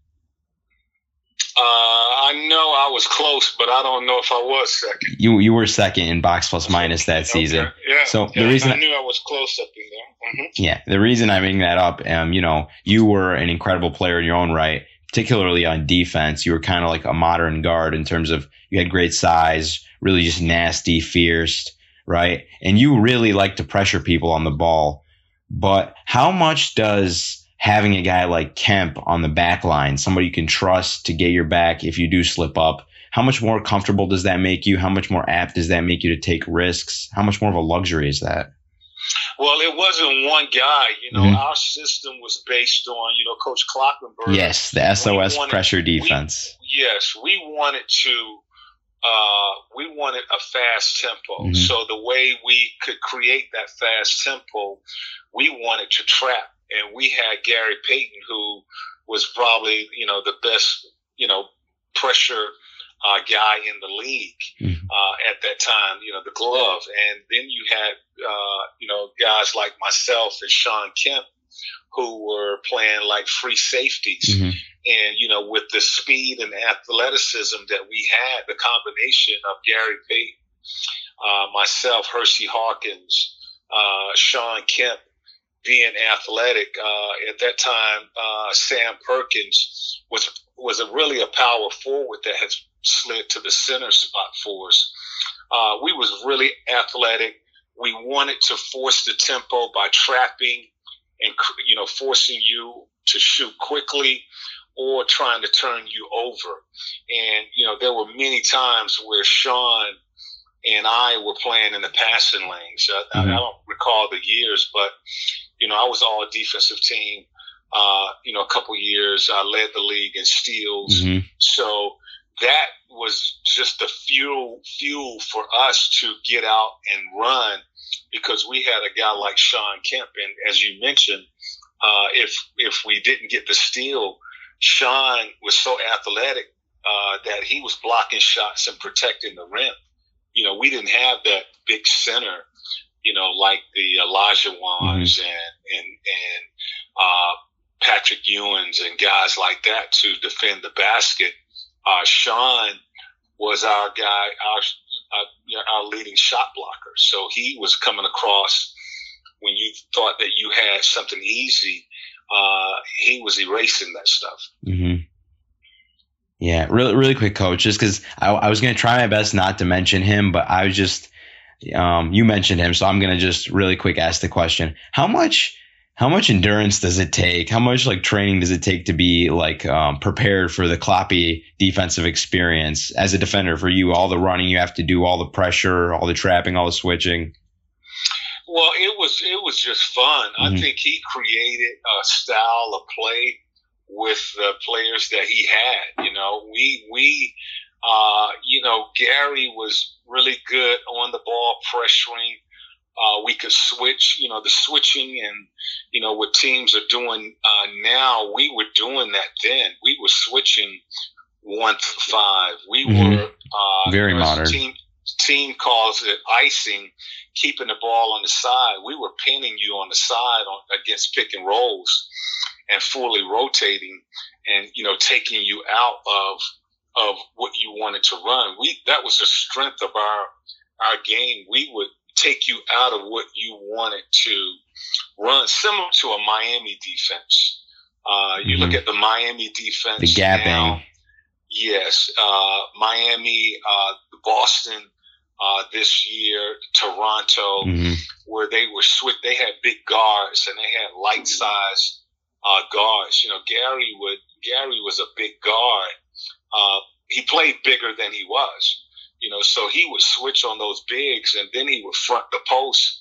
Uh, I know I was close, but I don't know if I was second. You you were second in box plus minus that season. Okay. Yeah. So the reason- I knew I was close up in there. hmm Yeah, the reason I bring that up, um, you know, you were an incredible player in your own right, particularly on defense. You were kind of like a modern guard in terms of you had great size, really just nasty, fierce, right? And you really like to pressure people on the ball. But how much does having a guy like Kemp on the back line, somebody you can trust to get your back if you do slip up. How much more comfortable does that make you? How much more apt does that make you to take risks? How much more of a luxury is that? Well, it wasn't one guy. You know, Mhm. our system was based on, you know, Coach Kloppenburg. Yes, the SOS wanted- pressure we- defense. yes, we wanted to. Uh, we wanted a fast tempo. Mhm. So the way we could create that fast tempo, we wanted to trap, and we had Gary Payton, who was probably you know the best you know pressure uh, guy in the league Mhm. uh, at that time. You know the glove, and then you had uh, you know guys like myself and Shawn Kemp, who were playing like free safeties. Mhm. and you know with the speed and athleticism that we had the combination of gary payton uh, myself hersey hawkins uh, shawn kemp being athletic uh, at that time uh, sam perkins was was a really a power forward that has slid to the center spot for us. Uh, we was really athletic. We wanted to force the tempo by trapping and you know forcing you to shoot quickly or trying to turn you over. And, you know, there were many times where Shawn and I were playing in the passing lanes. I, I Mhm. don't recall the years, but, you know, I was all defensive team. Uh, you know, a couple years, I led the league in steals. Mhm. So that was just the fuel fuel for us to get out and run because we had a guy like Shawn Kemp, and as you mentioned, uh, if if we didn't get the steal, Shawn was so athletic uh, that he was blocking shots and protecting the rim. You know, we didn't have that big center, you know, like the Olajuwons and and and uh, Patrick Ewings and guys like that to defend the basket. Uh, Shawn was our guy, our uh, you know, our leading shot blocker. So he was coming across when you thought that you had something easy. Uh, he was erasing that stuff. Mm-hmm. Yeah, really, really quick, coach. Just because I, I was going to try my best not to mention him, but I was just, um, you mentioned him, so I'm going to just really quick ask the question: How much, how much endurance does it take? How much like training does it take to be like um, prepared for the Kloppy defensive experience as a defender? For you, all the running you have to do, all the pressure, all the trapping, all the switching. Well, it was it was just fun. I Mhm. think he created a style of play with the players that he had. You know, we we uh, you know Gary was really good on the ball, pressuring. Uh, we could switch. You know, the switching and you know what teams are doing uh, now. We were doing that then. We were switching one to five. We Mhm. were uh, Very modern. Team team calls it icing keeping the ball on the side. We were pinning you on the side on, against pick and rolls and fully rotating and, you know, taking you out of, of what you wanted to run. We, that was the strength of our, our game. We would take you out of what you wanted to run, similar to a Miami defense. Uh, you look Mhm. at the Miami defense. The gapping. now, Yes, uh, Miami, uh, Boston uh, this year, Toronto, hmm where they were switch. They had big guards and they had light size uh, guards. You know, Gary would Gary was a big guard. Uh, he played bigger than he was. You know, so he would switch on those bigs and then he would front the post,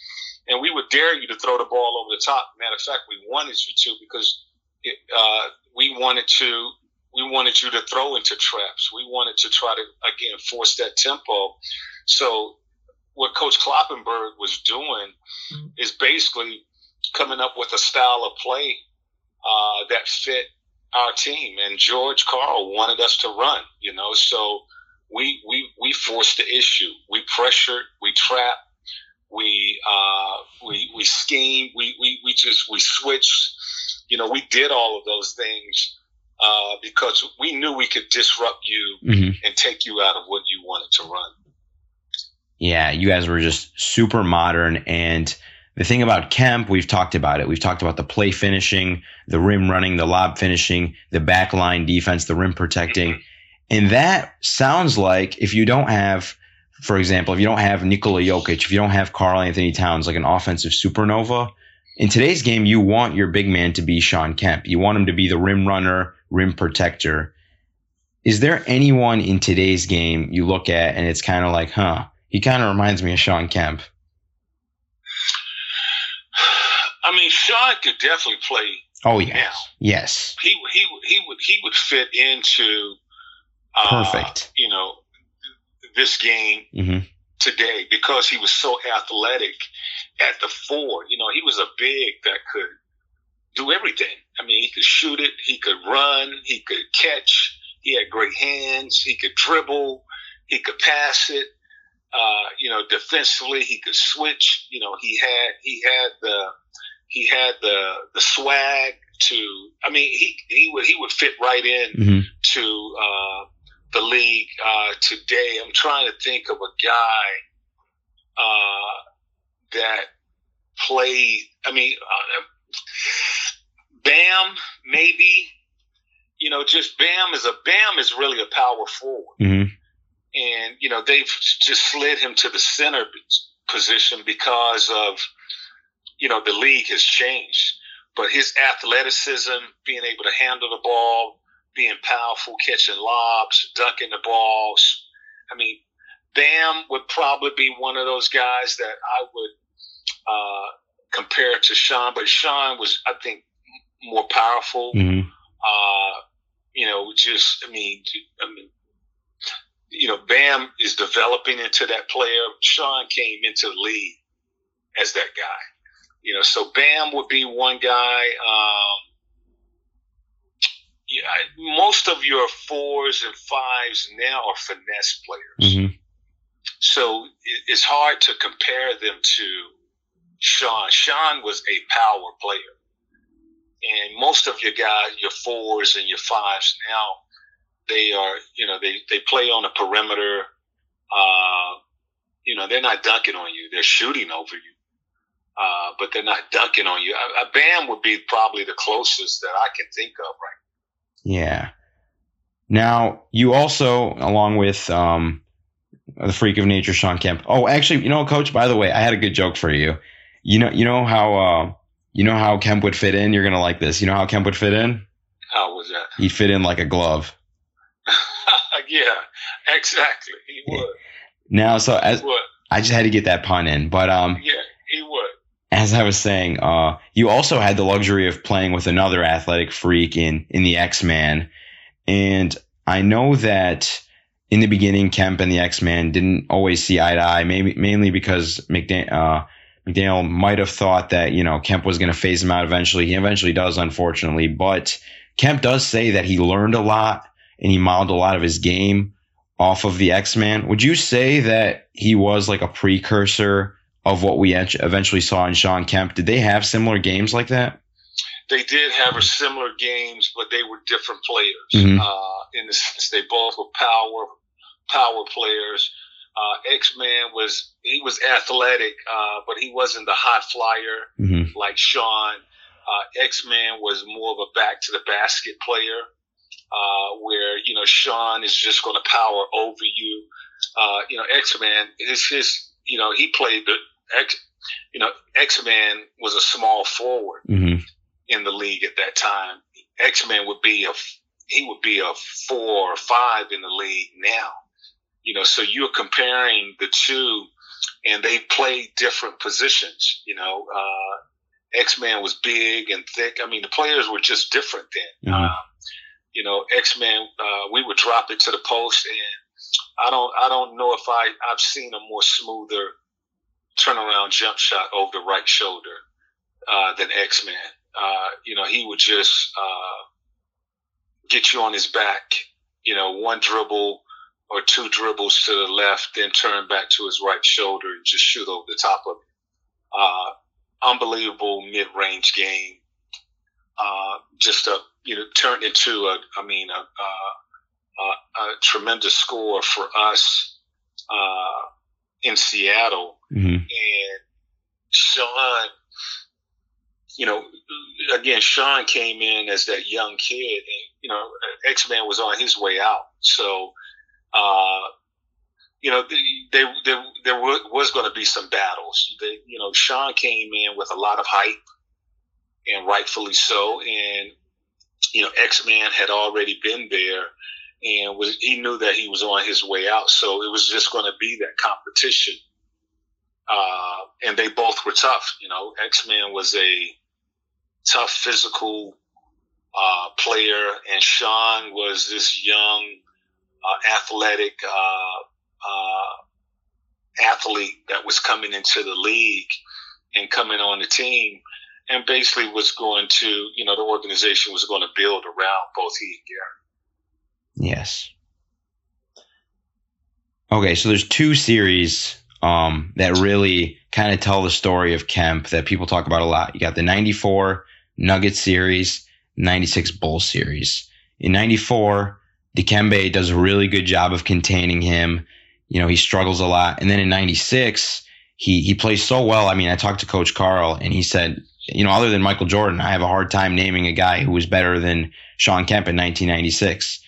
and we would dare you to throw the ball over the top. Matter of fact, we wanted you to because it, uh, we wanted to we wanted you to throw into traps. We wanted to try to again force that tempo. So what Coach Kloppenburg was doing is basically coming up with a style of play uh, that fit our team. And George Karl wanted us to run, you know, so we we we forced the issue. We pressured, we trapped, we uh, we we schemed, we, we we just we switched. You know, we did all of those things uh, because we knew we could disrupt you hmm and take you out of what you wanted to run. Yeah, you guys were just super modern. And the thing about Kemp, we've talked about it. We've talked about the play finishing, the rim running, the lob finishing, the backline defense, the rim protecting. And that sounds like if you don't have, for example, if you don't have Nikola Jokic, if you don't have Karl-Anthony Towns, like an offensive supernova, in today's game, you want your big man to be Shawn Kemp. You want him to be the rim runner, rim protector. Is there anyone in today's game you look at and it's kind of like, huh, he kind of reminds me of Shawn Kemp? I mean, Shawn could definitely play. Oh yes, now. yes, He he he would he would fit into uh, perfect. You know, this game hmm today because he was so athletic at the four. You know, he was a big that could do everything. I mean, he could shoot it, he could run, he could catch, he had great hands, he could dribble, he could pass it. Uh, you know, defensively he could switch. You know, he had he had the he had the the swag to. I mean, he he would he would fit right in hmm to uh, the league uh, today. I'm trying to think of a guy uh, that played. I mean, uh, Bam, maybe. You know, just Bam is a Bam is really a power forward, hmm and you know they've just slid him to the center position because of you know the league has changed. But his athleticism, being able to handle the ball, being powerful, catching lobs, dunking the balls. I mean, Bam would probably be one of those guys that I would uh, compare to Shawn, but Shawn was, I think, more powerful. hmm Uh, you know, just I mean, I mean, you know, Bam is developing into that player. Shawn came into the league as that guy. You know, so Bam would be one guy. Um, yeah, most of your fours and fives now are finesse players. hmm So it- it's hard to compare them to Shawn. Shawn was a power player. And most of your guys, your fours and your fives now, they are, you know, they, they play on the perimeter. Uh, you know, they're not dunking on you. They're shooting over you. Uh, but they're not dunking on you. A, a Bam would be probably the closest that I can think of right Yeah. Now you also, along with um, the freak of nature, Shawn Kemp. Oh, actually, you know, Coach. By the way, I had a good joke for you. You know, you know how uh, you know how Kemp would fit in. You're gonna like this. You know how Kemp would fit in? How was that? He'd fit in like a glove. yeah, exactly. He would. Now, so as. I just had to get that pun in, but um, Yeah. As I was saying, uh, you also had the luxury of playing with another athletic freak in in the X Man, and I know that in the beginning, Kemp and the X Man didn't always see eye to eye, maybe mainly because McDaniel. Uh, McDaniel might have thought that you know Kemp was going to phase him out eventually. He eventually does, unfortunately. But Kemp does say that he learned a lot and he modeled a lot of his game off of the X Man. Would you say that he was like a precursor of what we eventually saw in Shawn Kemp? Did they have similar games like that? They did have similar games, but they were different players. Mhm. Uh, in the sense, they both were power power players. Uh, X Man was he was athletic, uh, but he wasn't the hot flyer Mm-hmm. like Shawn. Uh, X Man was more of a back to the basket player, uh, where you know Shawn is just going to power over you. Uh, you know, X Man his his you know he played the X. You know, X Man was a small forward Mm-hmm. in the league at that time. X Man would be a he would be a four or five in the league now. You know, so you're comparing the two, and they play different positions. You know, uh, X Man was big and thick. I mean, the players were just different then. Mhm. Uh, you know, X Men, uh, we would drop it to the post, and I don't, I don't know if I, I've seen a more smoother turnaround jump shot over the right shoulder uh, than X Men. Uh, you know, he would just uh, get you on his back. You know, one dribble or two dribbles to the left, then turn back to his right shoulder and just shoot over the top of it. Uh, unbelievable mid-range game. Uh, just a you know turned into a I mean a, a, a, a tremendous score for us uh, in Seattle Mm-hmm. and Shawn, you know, again, Shawn came in as that young kid, and you know, X Man was on his way out. So, uh, you know, there there there was going to be some battles. They, you know, Shawn came in with a lot of hype. and rightfully so. And you know, X Man had already been there, and was he knew that he was on his way out, so it was just going to be that competition. Uh, and they both were tough. You know, X Men was a tough physical uh, player, and Shawn was this young, uh, athletic uh, uh, athlete that was coming into the league and coming on the team, and basically was going to, you know, the organization was going to build around both he and Gary. Yes. Okay, so there's two series um, that really kind of tell the story of Kemp that people talk about a lot. You got the 94 Nugget series, 96 Bull series. In 94, Dikembe does a really good job of containing him. You know, he struggles a lot. And then in 96, he, he plays so well. I mean, I talked to Coach Karl and he said, you know, other than Michael Jordan, I have a hard time naming a guy who was better than Shawn Kemp in 1996.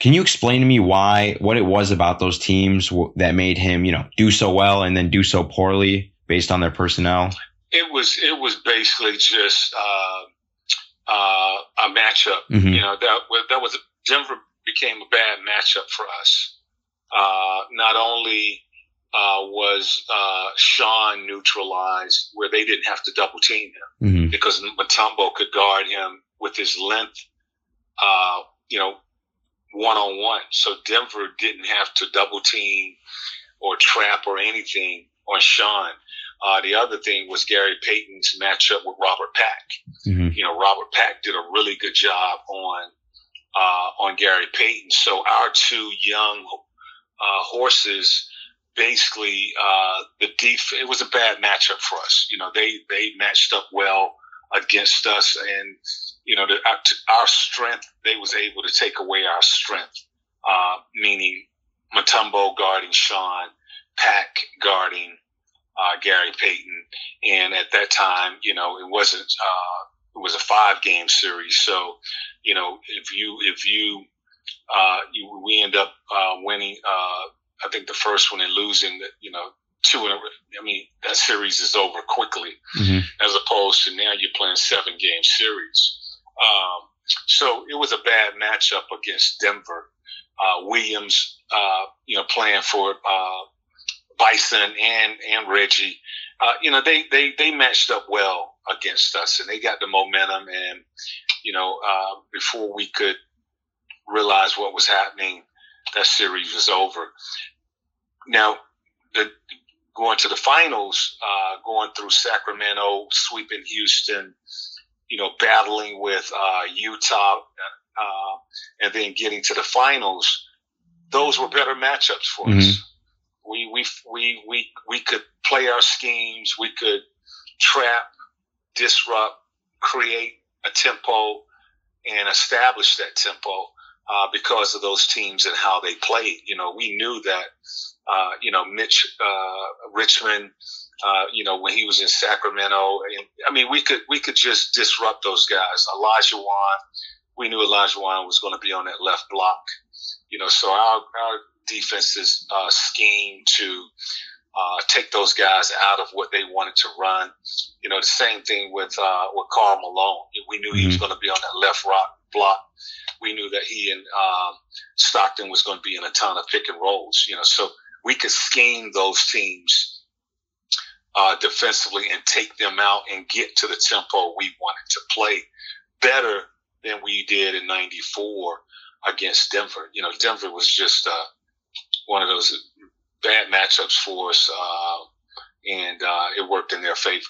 Can you explain to me why, what it was about those teams that made him, you know, do so well and then do so poorly based on their personnel? It was it was basically just uh, uh, a matchup. Mhm. You know that that was a, Denver became a bad matchup for us. Uh, not only uh, was uh, Shawn neutralized, where they didn't have to double team him hmm because Mutombo could guard him with his length, uh, you know, one on one. So Denver didn't have to double team or trap or anything on Shawn. Uh, the other thing was Gary Payton's matchup with Robert Pack. hmm You know, Robert Pack did a really good job on uh, on Gary Payton. So our two young uh, horses basically uh, the def- it was a bad matchup for us. You know, they they matched up well against us, and you know, the, our, our strength they was able to take away our strength, uh, meaning Mutombo guarding Shawn, Pack guarding uh, Gary Payton, and at that time, you know, it wasn't. Uh, it was a five game series, so you know, if you if you uh, you, we end up uh, winning. Uh, I think the first one and losing. The, you know, two in a. I mean, that series is over quickly, hmm as opposed to now you're playing seven game series. Um, so it was a bad matchup against Denver. Uh, Williams, uh, you know, playing for uh, Bison and and Reggie. Uh, you know, they they they matched up well against us, and they got the momentum. And you know, uh, before we could realize what was happening, that series was over. Now, the, going to the finals, uh, going through Sacramento, sweeping Houston, you know, battling with uh, Utah, uh, and then getting to the finals. Those were better matchups for us. We, we we we we could play our schemes. We could trap, disrupt, create a tempo, and establish that tempo uh, because of those teams and how they played. You know, we knew that. Uh, you know, Mitch uh, Richmond. Uh, you know, when he was in Sacramento, and, I mean, we could we could just disrupt those guys. Olajuwon, we knew Olajuwon was going to be on that left block. You know, so our our defenses uh, scheme to uh, take those guys out of what they wanted to run. You know, the same thing with uh, with Karl Malone. We knew he was going to be on that left rock block. We knew that he and um, Stockton was going to be in a ton of pick and rolls. You know, so we could scheme those teams uh, defensively and take them out and get to the tempo we wanted to play better than we did in '94 against Denver. You know, Denver was just uh, one of those bad matchups for us, uh, and uh, it worked in their favor.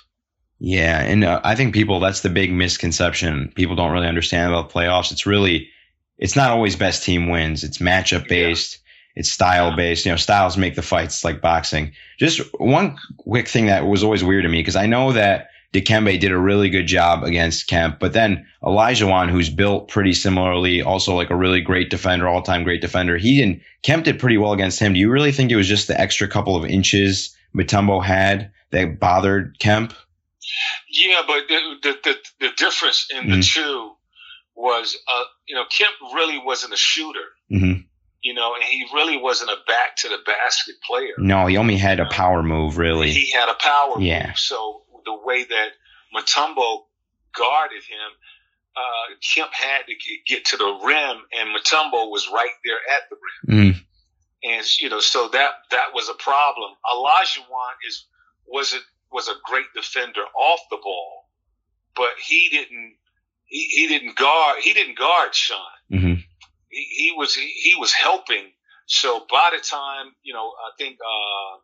Yeah, and uh, I think people that's the big misconception. People don't really understand about the playoffs. It's really it's not always best team wins. It's matchup based. It's style based. You know, styles make the fights like boxing. Just one quick thing that was always weird to me because I know that Dikembe did a really good job against Kemp, but then Olajuwon, who's built pretty similarly, also like a really great defender, all time great defender, he didn't Kemp did pretty well against him. Do you really think it was just the extra couple of inches Mutombo had that bothered Kemp? Yeah, but the the, the, the difference in the two was, uh, you know, Kemp really wasn't a shooter, hmm you know, and he really wasn't a back to the basket player. No, he only had a power move, really. He had a power Yeah. move. So the way that Mutombo guarded him, uh, Kemp had to get- to the rim, and Mutombo was right there at the rim. Mm. and you know, so that that was a problem. Olajuwon is was a was a great defender off the ball, but he didn't he, he didn't guard he didn't guard Shawn. hmm He, he was he, he was helping. So by the time you know, I think uh,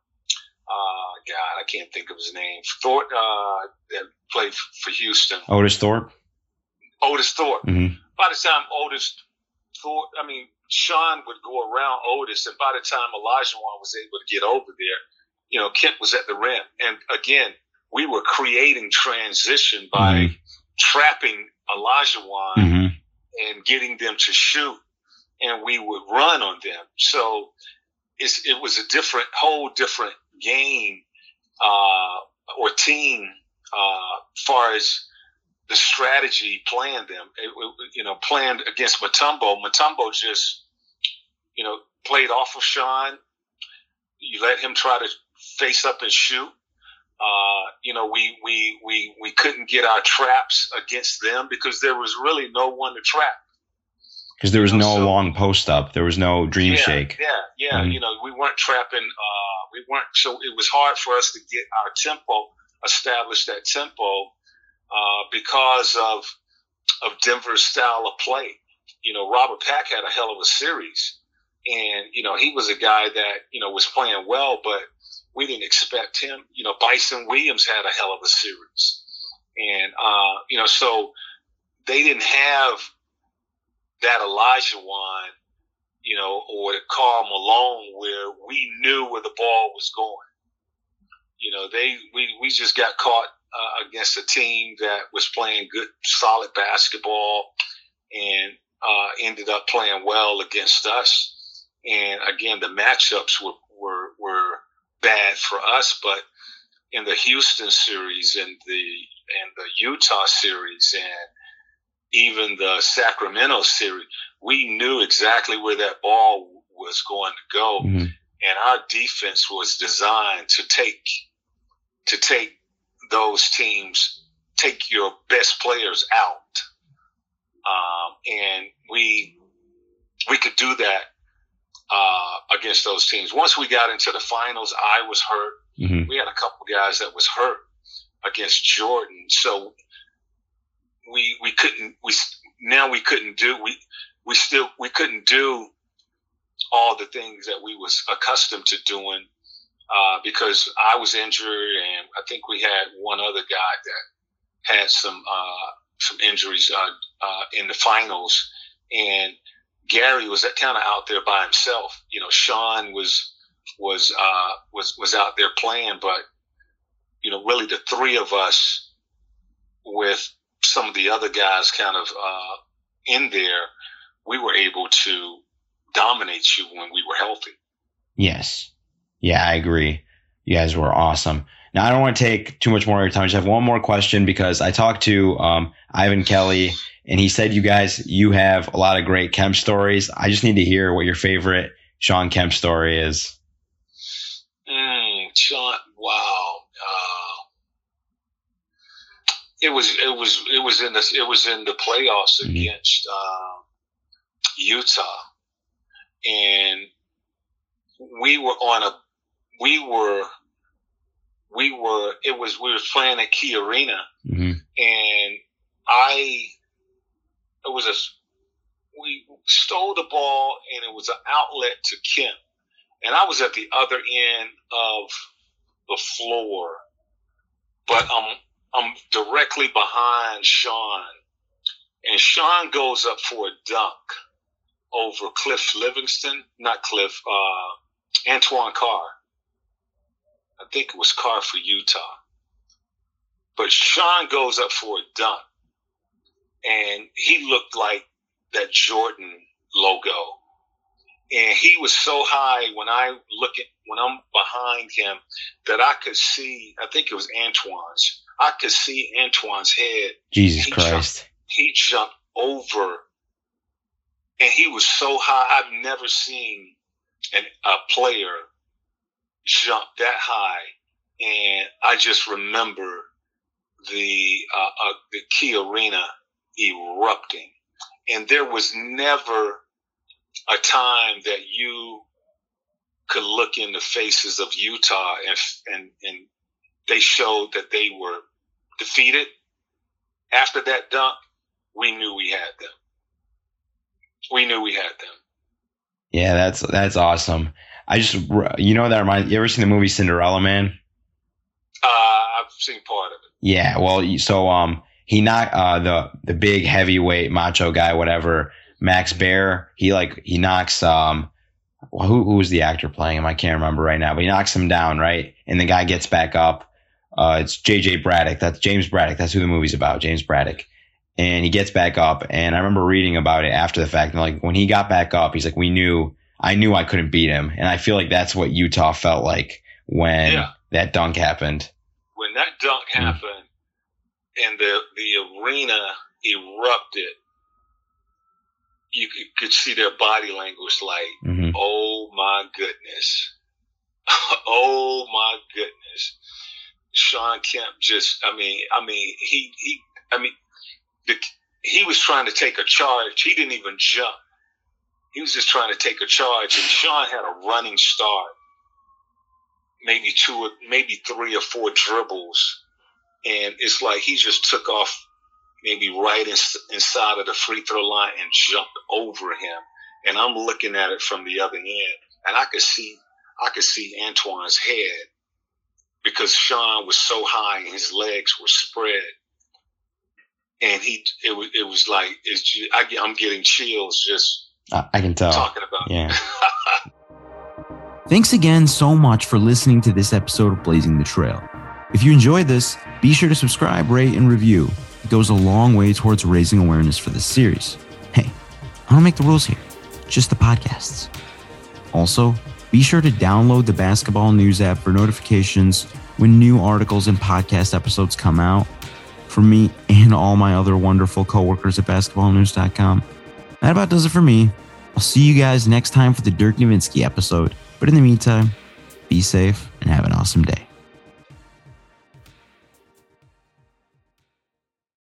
uh, God, I can't think of his name. Thorpe uh, that played for Houston. Otis Thorpe. Otis Thorpe. hmm By the time Otis Thorpe, I mean, Shawn would go around Otis, and by the time Olajuwon was able to get over there, you know, Kent was at the rim. And again, we were creating transition by Mhm. trapping Olajuwon hmm and getting them to shoot, and we would run on them. So it was a different, whole different game uh, or team uh, far as the strategy playing them. It, it- you know, playing against Mutombo. Mutombo just, you know, played off of Shawn. You let him try to face up and shoot. Uh, you know, we, we, we, we couldn't get our traps against them because there was really no one to trap. Because there was no so- long post up. There was no dream yeah, shake. Yeah, yeah. Mhm. You know, we weren't trapping. Uh, we weren't. So it was hard for us to get our tempo, establish that tempo, uh, because of of Denver's style of play. You know, Robert Pack had a hell of a series, and you know he was a guy that you know was playing well, but we didn't expect him. You know, Bison Williams had a hell of a series, and uh, you know, so they didn't have that Olajuwon you know, or the Karl Malone, where we knew where the ball was going. You know, they we we just got caught uh, against a team that was playing good, solid basketball, and uh, ended up playing well against us. And again, the matchups were were were bad for us, but in the Houston series and the and the Utah series and even the Sacramento series, we knew exactly where that ball was going to go, Mhm. and our defense was designed to take to take those teams, take your best players out, um, and we we could do that uh, against those teams. Once we got into the finals, I was hurt. Mhm. We had a couple guys that was hurt against Jordan, so we we couldn't we now we couldn't do we we still we couldn't do all the things that we was accustomed to doing uh, because I was injured and I think we had one other guy that had some uh, some injuries uh, uh, in the finals and Gary was kind of out there by himself. You know, Shawn was was uh, was was out there playing, but you know, really the three of us with some of the other guys kind of uh, in there, we were able to dominate you when we were healthy. Yes. Yeah, I agree. You guys were awesome. Now, I don't want to take too much more of your time. I just have one more question because I talked to um, Ivan Kelly and he said you guys, you have a lot of great Kemp stories. I just need to hear what your favorite Shawn Kemp story is. Mm, Shawn, wow. Uh, it was it was it was in the it was in the playoffs Mhm. against uh, Utah, and we were on a we were we were it was we were playing at Key Arena, hmm and I it was a we stole the ball and it was an outlet to Kemp, and I was at the other end of the floor, but I'm I'm directly behind Shawn, and Shawn goes up for a dunk over Cliff Levingston, not Cliff, uh, Antoine Carr. I think it was Carr for Utah. But Shawn goes up for a dunk, and he looked like that Jordan logo. And he was so high when I look at when I'm behind him that I could see. I think it was Antoine's. I could see Antoine's head. Jesus He Christ. He jumped over, and he was so high. I've never seen an, a player jump that high. And I just remember the uh, uh, the Key Arena erupting, and there was never a time that you could look in the faces of Utah and and and they showed that they were defeated. After that dunk, we knew we had them. We knew we had them. Yeah, that's that's awesome. I just you know that reminds you ever seen the movie Cinderella Man? Uh, I've seen part of it. Yeah, well, so um, he knocked uh the the big heavyweight macho guy, whatever, Max Baer. He like he knocks um, who who was the actor playing him? I can't remember right now, but he knocks him down, right? And the guy gets back up. Uh, it's JJ Braddock. That's James Braddock. That's who the movie's about, James Braddock. And he gets back up, and I remember reading about it after the fact. And like when he got back up, he's like, "We knew, I knew I couldn't beat him," and I feel like that's what Utah felt like when Yeah. that dunk happened. when that dunk Hmm. happened and the the arena erupted, you could, could see their body language like, hmm "Oh my goodness, oh my goodness." Shawn Kemp just, I mean, I mean, he he, I mean, the, he was trying to take a charge. He didn't even jump. He was just trying to take a charge, and Sean had a running start maybe two or maybe three or four dribbles, and it's like he just took off maybe right in, inside of the free throw line and jumped over him. And I'm looking at it from the other end, and I could see I could see Antoine's head because Shawn was so high and his legs were spread. And he, it was, it was like, it's, ju- I, get- I'm getting chills just I, I can tell. talking about. Yeah. Thanks again so much for listening to this episode of Blazing the Trail. If you enjoyed this, be sure to subscribe, rate, and review. It goes a long way towards raising awareness for this series. Hey, I don't make the rules here, just the podcasts. Also, be sure to download the Basketball News app for notifications when new articles and podcast episodes come out. From me and all my other wonderful coworkers at basketballnews.com. That about does it for me. I'll see you guys next time for the Dirk Nowitzki episode. But in the meantime, be safe and have an awesome day.